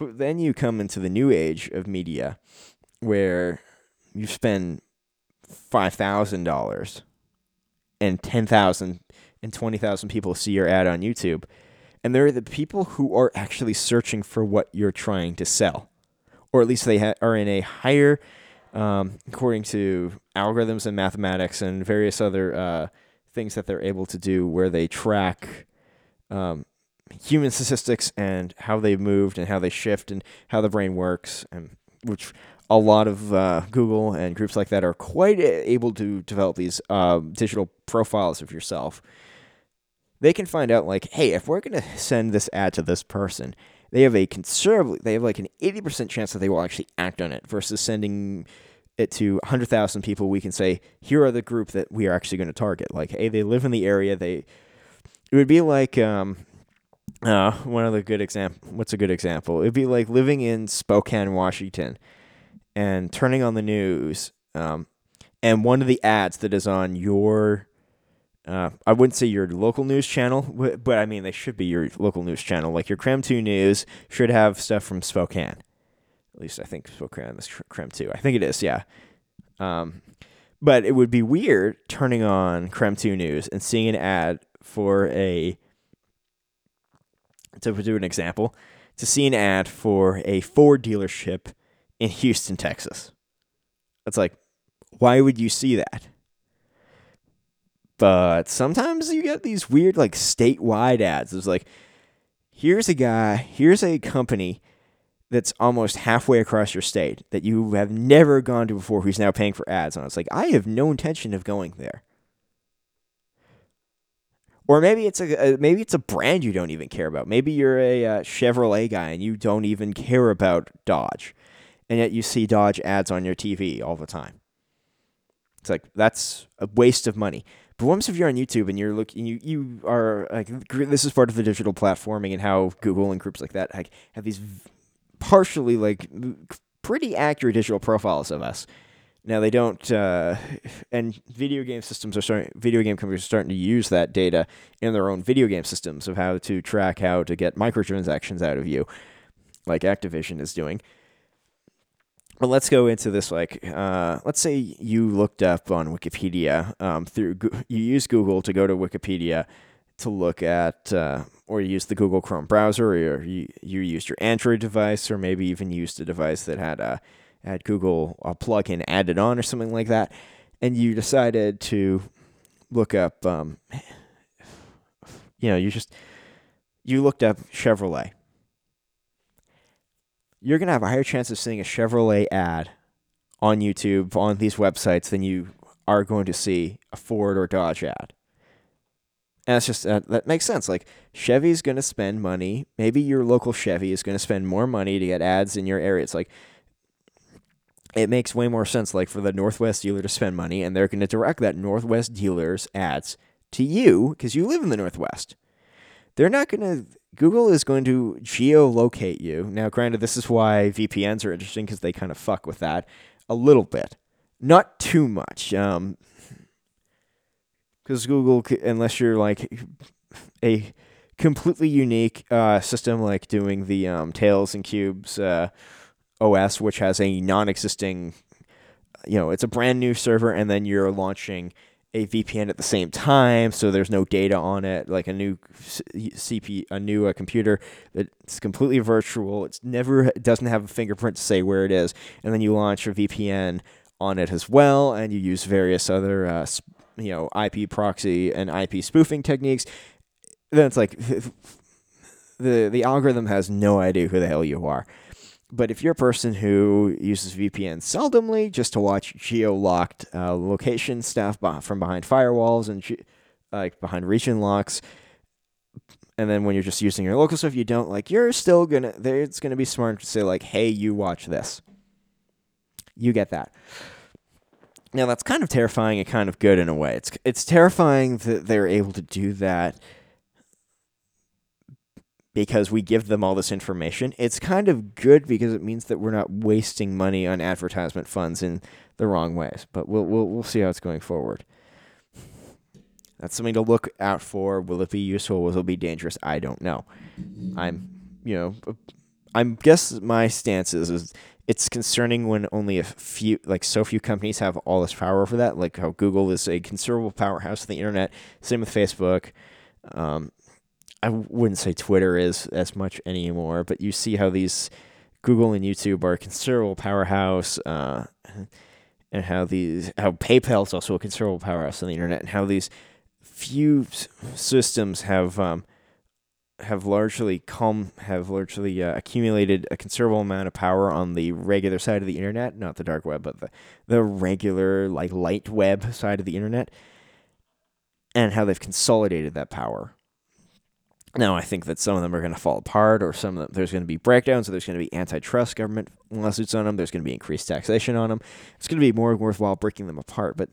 A: But then you come into the new age of media where you spend five thousand dollars and ten thousand and twenty thousand people see your ad on YouTube, and they're the people who are actually searching for what you're trying to sell, or at least they ha- are in a higher, um, according to algorithms and mathematics and various other uh, things that they're able to do, where they track um, human statistics and how they've moved and how they shift and how the brain works, and which a lot of uh, Google and groups like that are quite able to develop these uh, digital profiles of yourself. They can find out like, hey, if we're gonna send this ad to this person, they have a considerably, they have like an eighty percent chance that they will actually act on it versus sending it to hundred thousand people. We can say, here are the group that we are actually going to target. Like, hey, they live in the area. They, it would be like um, uh, one of the good example. What's a good example? It'd be like living in Spokane, Washington, and turning on the news. Um, and one of the ads that is on your, uh, I wouldn't say your local news channel, but I mean they should be your local news channel. Like your KREM Two News should have stuff from Spokane. At least I think Spokane is KREM Two. I think it is. Yeah. Um, but it would be weird turning on KREM Two News and seeing an ad for a to do an example, to see an ad for a Ford dealership in Houston, Texas. It's like, why would you see that? But sometimes you get these weird, like, statewide ads. It's like, here's a guy, here's a company that's almost halfway across your state that you have never gone to before who's now paying for ads on. It's like, I have no intention of going there. Or maybe it's a, maybe it's a brand you don't even care about. Maybe you're a uh, Chevrolet guy and you don't even care about Dodge, and yet you see Dodge ads on your TV all the time. It's like that's a waste of money. But once if you're on YouTube and you're looking, you you are like this is part of the digital platforming and how Google and groups like that like, have these partially like pretty accurate digital profiles of us. Now they don't, uh, and video game systems are starting. Video game companies are starting to use that data in their own video game systems of how to track how to get microtransactions out of you, like Activision is doing. But let's go into this. Like, uh, let's say you looked up on Wikipedia um, through you use Google to go to Wikipedia to look at, uh, or you use the Google Chrome browser, or you you used your Android device, or maybe even used a device that had a had Google a plugin added on or something like that, and you decided to look up, um, you know, you just you looked up Chevrolet you're to have a higher chance of seeing a Chevrolet ad on YouTube on these websites than you are going to see a Ford or Dodge ad. And that's just uh, that makes sense. Like Chevy's going to spend money. Maybe your local Chevy is going to spend more money to get ads in your area. It's like it makes way more sense like for the Northwest dealer to spend money and they're going to direct that Northwest dealer's ads to you because you live in the Northwest. They're not going to Google is going to geolocate you. Now, granted, this is why VPNs are interesting because they kind of fuck with that a little bit, not too much. Um, because Google, unless you're like a completely unique uh, system like doing the um, Tails and Qubes uh, OS, which has a non-existing, you know, it's a brand new server, and then you're launching a VPN at the same time, so there's no data on it. Like a new CP, a new uh, computer that's completely virtual. It's never doesn't have a fingerprint to say where it is, and then you launch a VPN on it as well, and you use various other, uh, you know, IP proxy and IP spoofing techniques. Then it's like the the algorithm has no idea who the hell you are. But if you're a person who uses VPN seldomly just to watch geo-locked uh, location stuff from behind firewalls and like behind region locks, and then when you're just using your local stuff, you don't like. You're still gonna. It's gonna be smart to say like, "Hey, you watch this." You get that. Now that's kind of terrifying and kind of good in a way. It's it's terrifying that they're able to do that because we give them all this information. It's kind of good because it means that we're not wasting money on advertisement funds in the wrong ways. But we'll we'll we'll see how it's going forward. That's something to look out for. Will it be useful? Will it be dangerous? I don't know. I'm you know I'm guess my stance is, is it's concerning when only a few like so few companies have all this power over that. Like how Google is a considerable powerhouse of the internet. Same with Facebook. Um, I wouldn't say Twitter is as much anymore, but you see how these Google and YouTube are a considerable powerhouse, uh, and how these how PayPal is also a considerable powerhouse on the internet, and how these few systems have um, have largely come have largely uh, accumulated a considerable amount of power on the regular side of the internet, not the dark web, but the the regular like light web side of the internet, and how they've consolidated that power now, I think that some of them are going to fall apart, or some of them, there's going to be breakdowns, so there's going to be antitrust government lawsuits on them. There's going to be increased taxation on them. It's going to be more worthwhile breaking them apart. But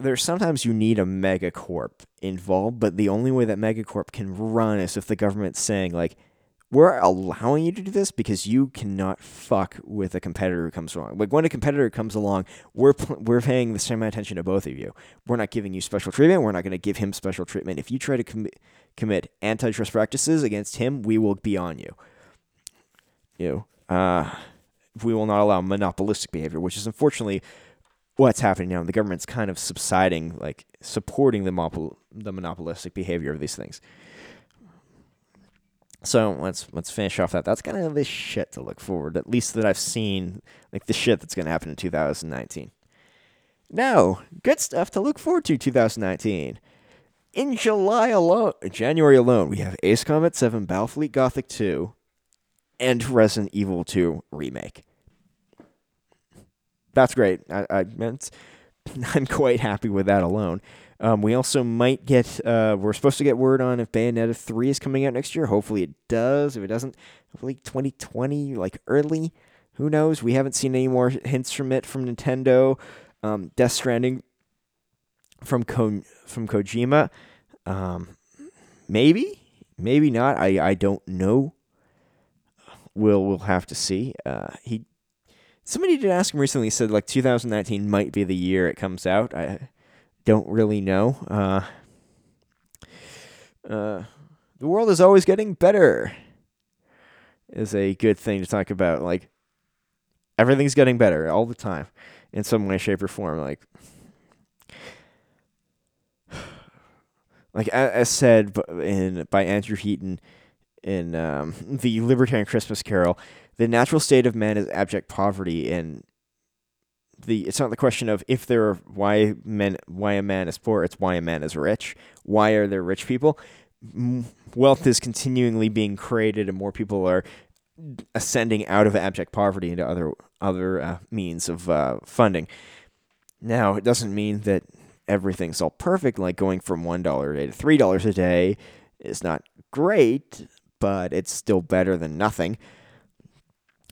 A: there's sometimes you need a megacorp involved, but the only way that megacorp can run is if the government's saying like, we're allowing you to do this because you cannot fuck with a competitor who comes along. Like when a competitor comes along, we're we're paying the same attention to both of you. We're not giving you special treatment. We're not going to give him special treatment. If you try to com- commit antitrust practices against him, we will be on you. You know, uh, we will not allow monopolistic behavior, which is unfortunately what's happening now. The government's kind of subsiding, like supporting the, monopol- the monopolistic behavior of these things. So let's let's finish off that. That's kind of the shit to look forward, at least that I've seen, like the shit that's going to happen in 2019. Now, good stuff to look forward to 2019. In July alone, January alone, we have Ace Combat 7, Battlefleet Gothic 2, and Resident Evil 2 remake. That's great. I, I I'm quite happy with that alone. Um, we also might get, uh, we're supposed to get word on if Bayonetta 3 is coming out next year. Hopefully it does. If it doesn't, hopefully 2020, like early. Who knows? We haven't seen any more hints from it from Nintendo. Um, Death Stranding from Ko- from Kojima. Um, maybe, maybe not. I, I don't know. we'll we'll have to see. Uh, he somebody did ask him recently. Said like 2019 might be the year it comes out. I don't really know. Uh, uh, the world is always getting better. Is a good thing to talk about. Like everything's getting better all the time, in some way, shape, or form. Like like as said in by Andrew Heaton in um, the Libertarian Christmas Carol, the natural state of man is abject poverty, and the it's not the question of if there are why men why a man is poor, it's why a man is rich. Why are there rich people? Wealth is continually being created, and more people are ascending out of abject poverty into other other uh, means of uh, funding. Now, it doesn't mean that everything's all perfect. Like going from one dollar a day to three dollars a day is not great, but it's still better than nothing.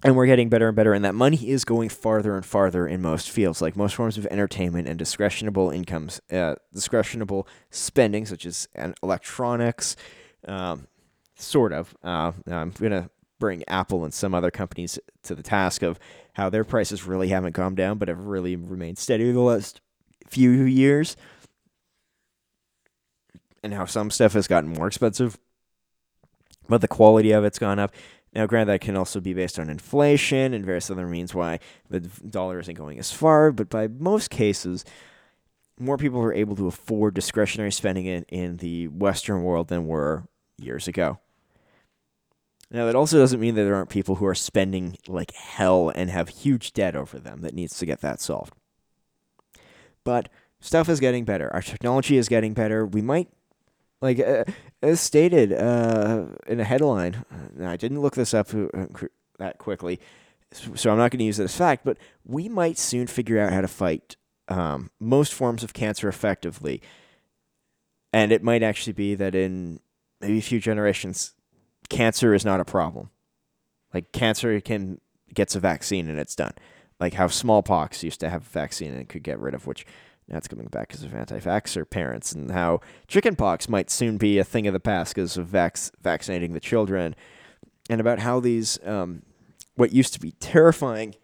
A: And we're getting better and better, and that money is going farther and farther in most fields, like most forms of entertainment and discretionable incomes, uh, discretionable spending, such as electronics, um, sort of. Uh, I'm gonna bring Apple and some other companies to the task of how their prices really haven't gone down, but have really remained steady the last few years, and how some stuff has gotten more expensive, but the quality of it's gone up. Now, granted, that can also be based on inflation and various other means why the dollar isn't going as far, but by most cases, more people are able to afford discretionary spending in, in the Western world than were years ago. Now, that also doesn't mean that there aren't people who are spending like hell and have huge debt over them that needs to get that solved. But stuff is getting better. Our technology is getting better. We might, like, uh, as stated uh, in a headline, I didn't look this up uh, that quickly, so I'm not going to use it as fact, but we might soon figure out how to fight um, most forms of cancer effectively. And it might actually be that in maybe a few generations, cancer is not a problem. Like cancer can gets a vaccine and it's done like how smallpox used to have a vaccine and it could get rid of, which now it's coming back because of anti-vaxxer parents, and how chickenpox might soon be a thing of the past because of vac- vaccinating the children, and about how these um, what used to be terrifying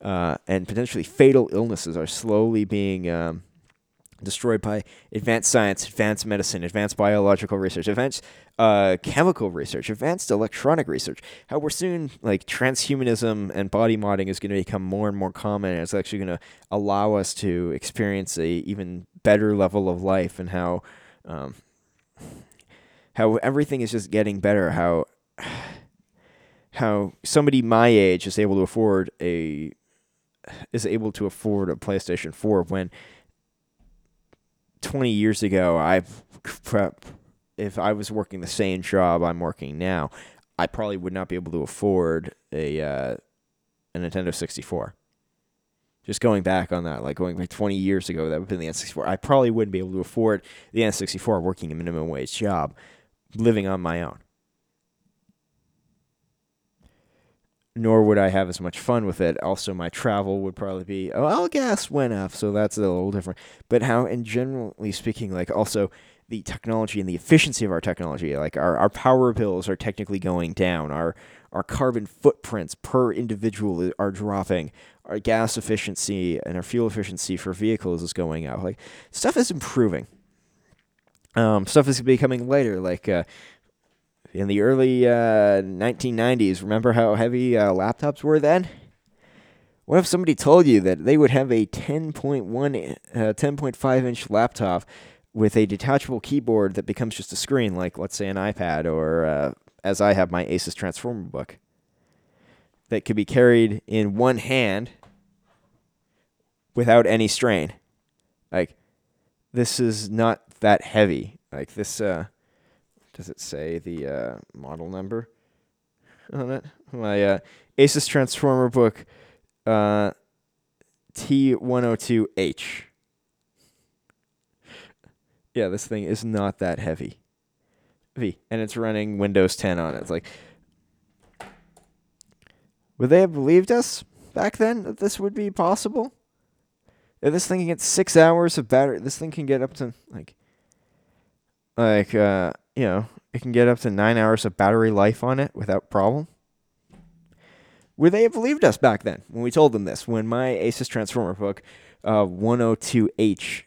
A: uh, and potentially fatal illnesses are slowly being um, destroyed by advanced science, advanced medicine, advanced biological research, advanced uh, chemical research, advanced electronic research. How we're soon like transhumanism and body modding is going to become more and more common, and it's actually going to allow us to experience a even better level of life, and how um, how everything is just getting better. How how somebody my age is able to afford a is able to afford a PlayStation 4 when 20 years ago, I if I was working the same job I'm working now, I probably would not be able to afford a uh, a Nintendo 64. Just going back on that, like going back 20 years ago, that would have been the N64. I probably wouldn't be able to afford the N64 working a minimum wage job, living on my own. Nor would I have as much fun with it. Also, my travel would probably be, oh, well, gas went up, so that's a little different. But how, in generally speaking, like also the technology and the efficiency of our technology, like our, our power bills are technically going down, our our carbon footprints per individual are dropping, our gas efficiency and our fuel efficiency for vehicles is going up. Like stuff is improving. Um, stuff is becoming lighter. Like uh, in the early uh, 1990s, remember how heavy uh, laptops were then? What if somebody told you that they would have a 10.1, uh, 10.5 inch laptop with a detachable keyboard that becomes just a screen, like let's say an iPad or uh, as I have my Asus Transformer book, that could be carried in one hand without any strain? Like, this is not that heavy. Like this, uh, does it say the uh, model number on it? My uh, Asus Transformer book uh, T102H. Yeah, this thing is not that heavy. V, and it's running Windows 10 on it. It's like, would they have believed us back then that this would be possible? If this thing can get six hours of battery, this thing can get up to like, like, uh, you know, it can get up to nine hours of battery life on it without problem. Would they have believed us back then when we told them this? When my Asus Transformer book, uh, 102H,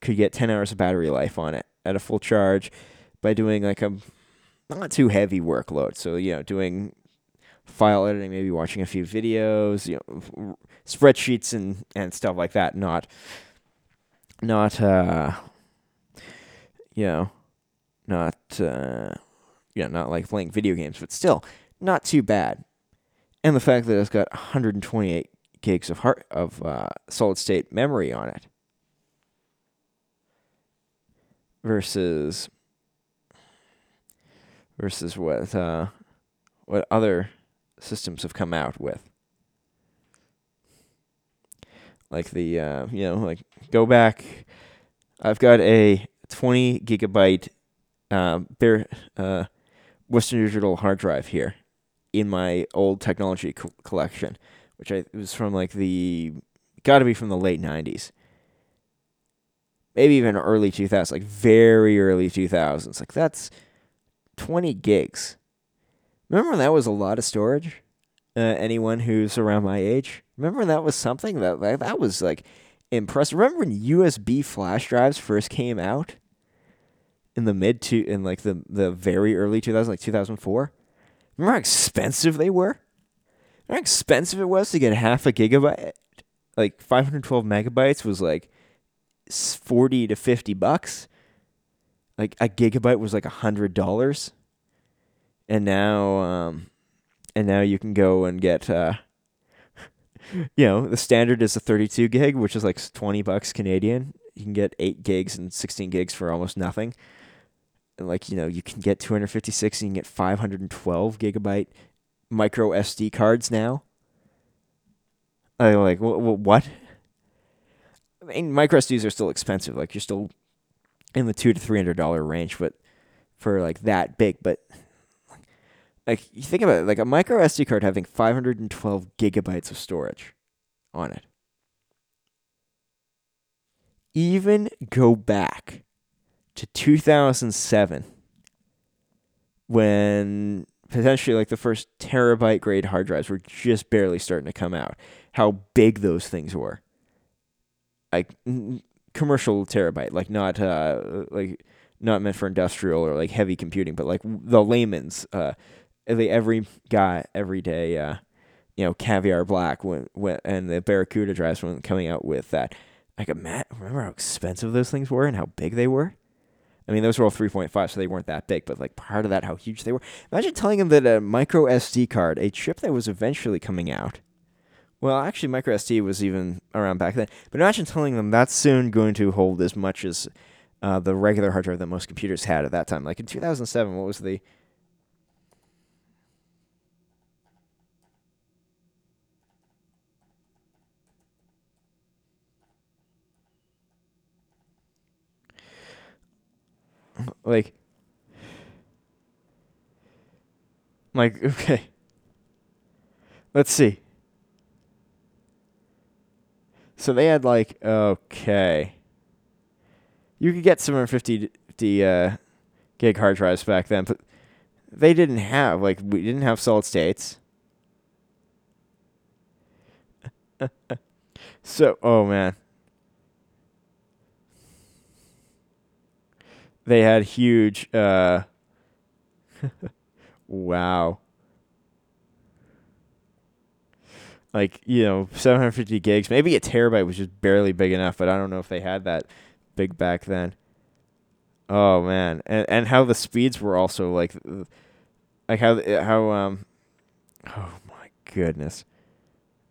A: could get 10 hours of battery life on it at a full charge by doing like a not too heavy workload. So, you know, doing file editing, maybe watching a few videos, you know, spreadsheets and, and stuff like that. Not, not, uh, you know, not, uh, not like playing video games, but still not too bad. And the fact that it's got 128 gigs of heart of uh, solid state memory on it versus versus what uh, what other systems have come out with. Like the uh, you know like go back. I've got a 20 gigabyte uh, bare uh, Western Digital hard drive here in my old technology co- collection, which I was from like the got to be from the late 90s. Maybe even early 2000s, like very early 2000s. Like that's 20 gigs. Remember when that was a lot of storage? Uh, anyone who's around my age, remember when that was something that like, that was like impressive. Remember when USB flash drives first came out in the mid to in like the the very early 2000s, like 2004. Remember how expensive they were? Remember how expensive it was to get half a gigabyte? Like 512 megabytes was like 40 to 50 bucks. Like a gigabyte was like a hundred dollars. And now, um, and now you can go and get, uh, you know, the standard is a 32 gig, which is like 20 bucks Canadian. You can get 8 gigs and 16 gigs for almost nothing. Like, you know, you can get 256 and you can get 512 gigabyte micro SD cards now. I like, what? I mean, micro SDs are still expensive. Like, you're still in the two to three hundred dollar range, but for like that big, but like you think about it, like a micro SD card having five hundred and twelve gigabytes of storage on it. Even go back to two thousand seven when potentially like the first terabyte grade hard drives were just barely starting to come out. How big those things were. Like commercial terabyte, like not uh like not meant for industrial or like heavy computing, but like the layman's uh every guy every day uh you know caviar black when, when and the barracuda drives when coming out with that like a mat remember how expensive those things were and how big they were i mean those were all 3.5 so they weren't that big but like part of that how huge they were imagine telling them that a micro sd card a chip that was eventually coming out well, actually, micro SD was even around back then. But imagine telling them that's soon going to hold as much as uh, the regular hard drive that most computers had at that time. Like in 2007, what was the like like okay let's see so they had like okay, you could get 750 uh, gig hard drives back then, but they didn't have like we didn't have solid states. so oh man. They had huge uh wow. like you know 750 gigs maybe a terabyte was just barely big enough but i don't know if they had that big back then. Oh man. And and how the speeds were also like like how how um oh my goodness.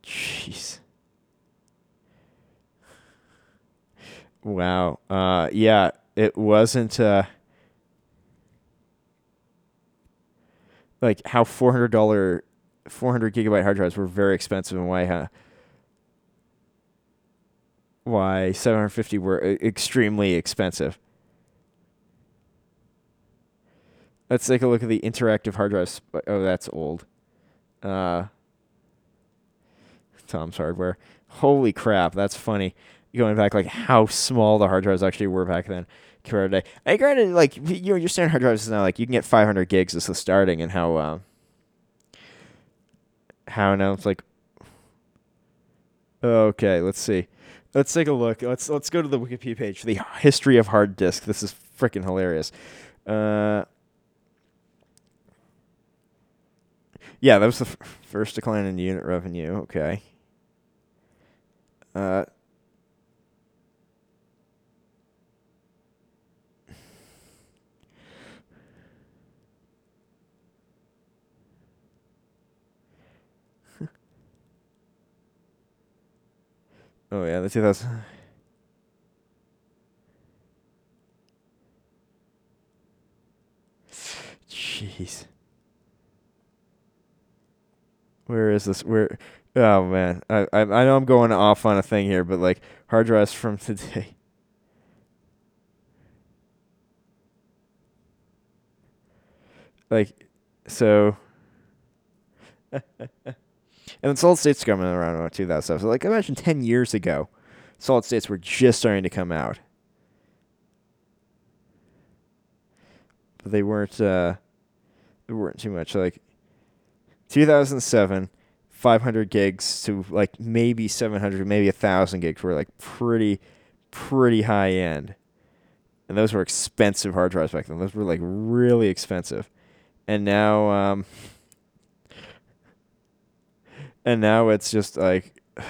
A: Jeez. Wow. Uh yeah it wasn't uh like how $400 400 gigabyte hard drives were very expensive and why uh, why 750 were extremely expensive. Let's take a look at the interactive hard drives. Oh, that's old. Uh, Tom's Hardware. Holy crap, that's funny. Going back, like how small the hard drives actually were back then. Compared to today. I granted, like you know, your standard hard drives is now like you can get 500 gigs as the starting, and how uh, how now it's like okay let's see. Let's take a look. Let's let's go to the wikipedia page the history of hard disk. This is freaking hilarious. Uh yeah that was the f- first decline in unit revenue. Okay. Uh Oh yeah, the 2000. Jeez. Where is this? Where? Oh man, I, I I know I'm going off on a thing here, but like hard drives from today. Like, so. And solid states coming around around 2007. So like imagine 10 years ago, solid states were just starting to come out. But they weren't uh they weren't too much like 2007 500 gigs to like maybe 700 maybe a 1000 gigs were like pretty pretty high end and those were expensive hard drives back then those were like really expensive and now um and now it's just like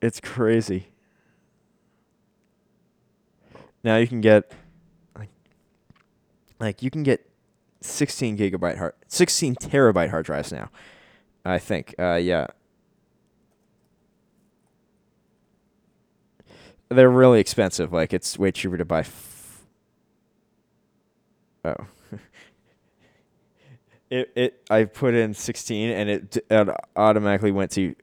A: it's crazy. Now you can get like like you can get 16 gigabyte hard 16 terabyte hard drives now. I think. Uh yeah. They're really expensive. Like it's way cheaper to buy f- Oh it it I put in 16 and it, it automatically went to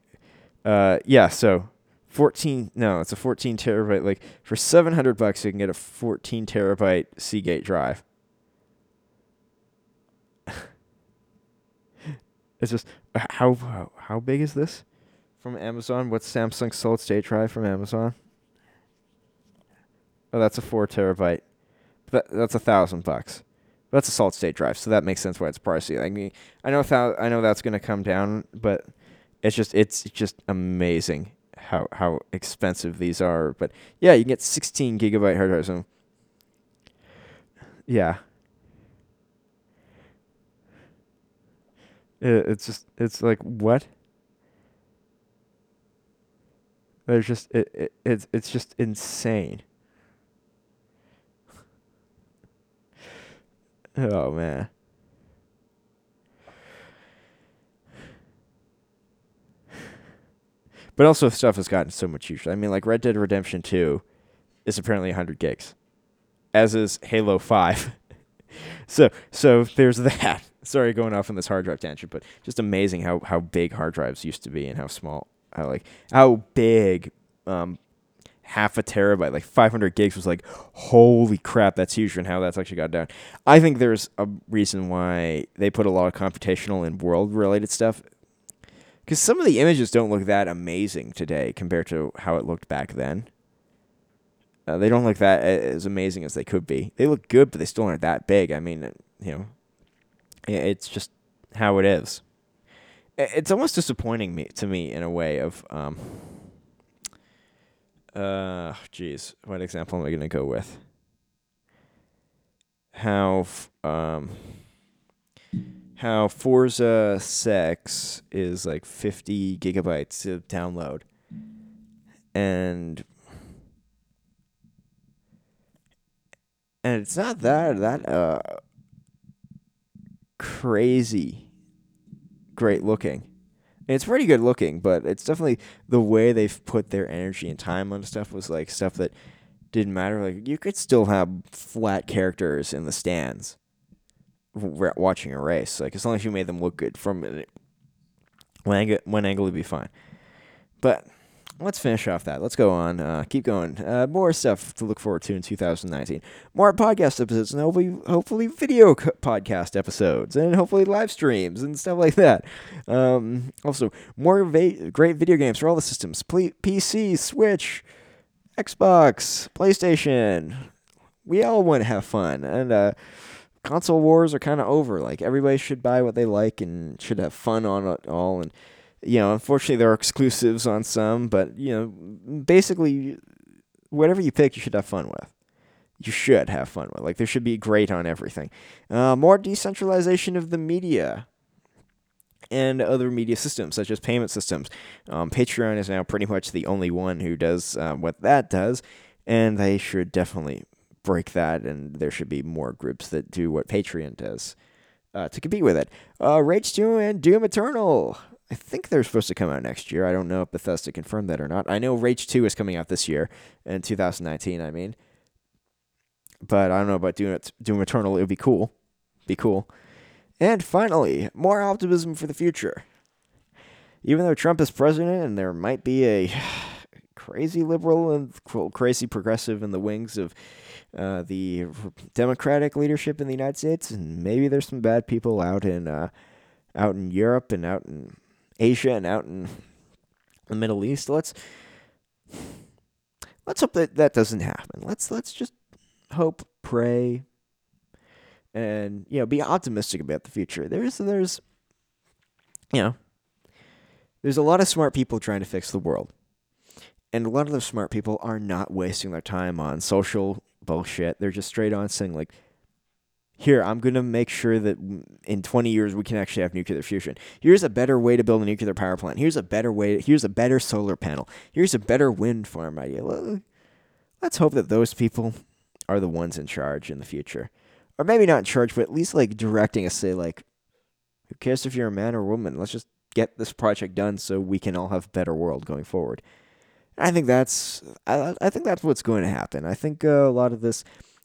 A: uh yeah, so 14 no, it's a 14 terabyte like for 700 bucks you can get a 14 terabyte Seagate drive. it's just how, how how big is this from Amazon? What's Samsung solid state drive from Amazon? Oh, that's a 4 terabyte. That that's a 1000 bucks that's a solid state drive, so that makes sense why it's pricey. I mean, I know th- I know that's going to come down, but it's just it's just amazing how how expensive these are. But yeah, you can get 16 gigabyte hard drives. So yeah, it, it's just it's like what? There's just it, it it's it's just insane. Oh man. But also stuff has gotten so much huger. I mean, like Red Dead Redemption 2 is apparently 100 gigs, as is Halo 5. so so there's that. Sorry, going off on this hard drive tangent, but just amazing how how big hard drives used to be and how small, how like how big um, half a terabyte, like 500 gigs was like, holy crap, that's huge, and how that's actually got down. I think there's a reason why they put a lot of computational and world related stuff. Because some of the images don't look that amazing today compared to how it looked back then. Uh, they don't look that as amazing as they could be. They look good, but they still aren't that big. I mean, you know, it's just how it is. It's almost disappointing me to me in a way of um, uh, geez, what example am I gonna go with? How um how Forza 6 is like 50 gigabytes to download. And and it's not that that uh crazy great looking. It's pretty good looking, but it's definitely the way they've put their energy and time on stuff was like stuff that didn't matter. Like you could still have flat characters in the stands watching a race. Like as long as you made them look good from one angle, one angle would be fine. But let's finish off that. Let's go on. Uh, keep going. Uh, more stuff to look forward to in 2019. More podcast episodes and hopefully, hopefully video co- podcast episodes and hopefully live streams and stuff like that. Um, also, more va- great video games for all the systems: P- PC, Switch, Xbox, PlayStation. We all want to have fun and. Uh, console wars are kind of over. Like everybody should buy what they like and should have fun on it all. And you know, unfortunately, there are exclusives on some, but you know, basically, whatever you pick, you should have fun with. You should have fun with. Like there should be great on everything. Uh, more decentralization of the media and other media systems such as payment systems. Um, Patreon is now pretty much the only one who does uh, what that does, and they should definitely break that. And there should be more groups that do what Patreon does uh, to compete with it. Uh, Rage 2 and Doom Eternal. I think they're supposed to come out next year. I don't know if Bethesda confirmed that or not. I know Rage 2 is coming out this year, in 2019, I mean. But I don't know about Doom, Doom Eternal. It would be cool. Be cool. And finally, more optimism for the future. Even though Trump is president and there might be a crazy liberal and crazy progressive in the wings of uh, the Democratic leadership in the United States, and maybe there's some bad people out in uh, out in Europe and out in Asia and out in the Middle East. Let's let's hope that that doesn't happen. Let's let's just hope, pray, and you know, be optimistic about the future. There's there's you know, there's a lot of smart people trying to fix the world. And a lot of those smart people are not wasting their time on social bullshit. They're just straight on saying like here, I'm going to make sure that in 20 years we can actually have nuclear fusion. Here's a better way to build a nuclear power plant. Here's a better way. Here's a better solar panel. Here's a better wind farm idea. Let's hope that those people are the ones in charge in the future or maybe not in charge, but at least like directing us. Say like, who cares if you're a man or a woman? Let's just get this project done so we can all have a better world going forward. I think that's I, I think that's what's going to happen. I think uh, a lot of this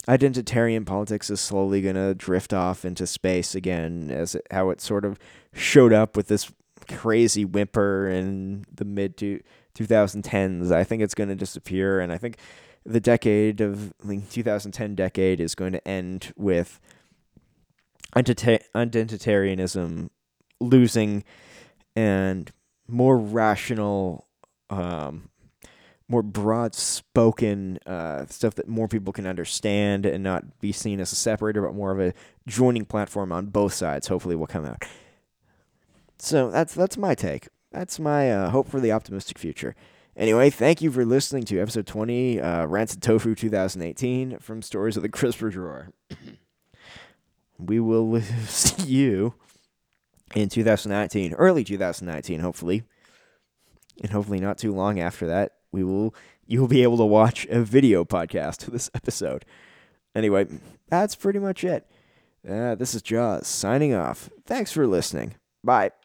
A: identitarian politics is slowly going to drift off into space again, as it, how it sort of showed up with this crazy whimper in the mid to 2010s. I think it's going to disappear, and I think the decade of the 2010 decade is going to end with identitarianism losing and more rational, um, more broad spoken uh, stuff that more people can understand and not be seen as a separator, but more of a joining platform on both sides. Hopefully, will come out. So that's that's my take. That's my uh, hope for the optimistic future. Anyway, thank you for listening to episode 20, uh, Rancid Tofu 2018 from Stories of the Crisper Drawer. we will see you in 2019, early 2019, hopefully. And hopefully not too long after that, we will you will be able to watch a video podcast of this episode. Anyway, that's pretty much it. Uh, this is Jaws signing off. Thanks for listening. Bye.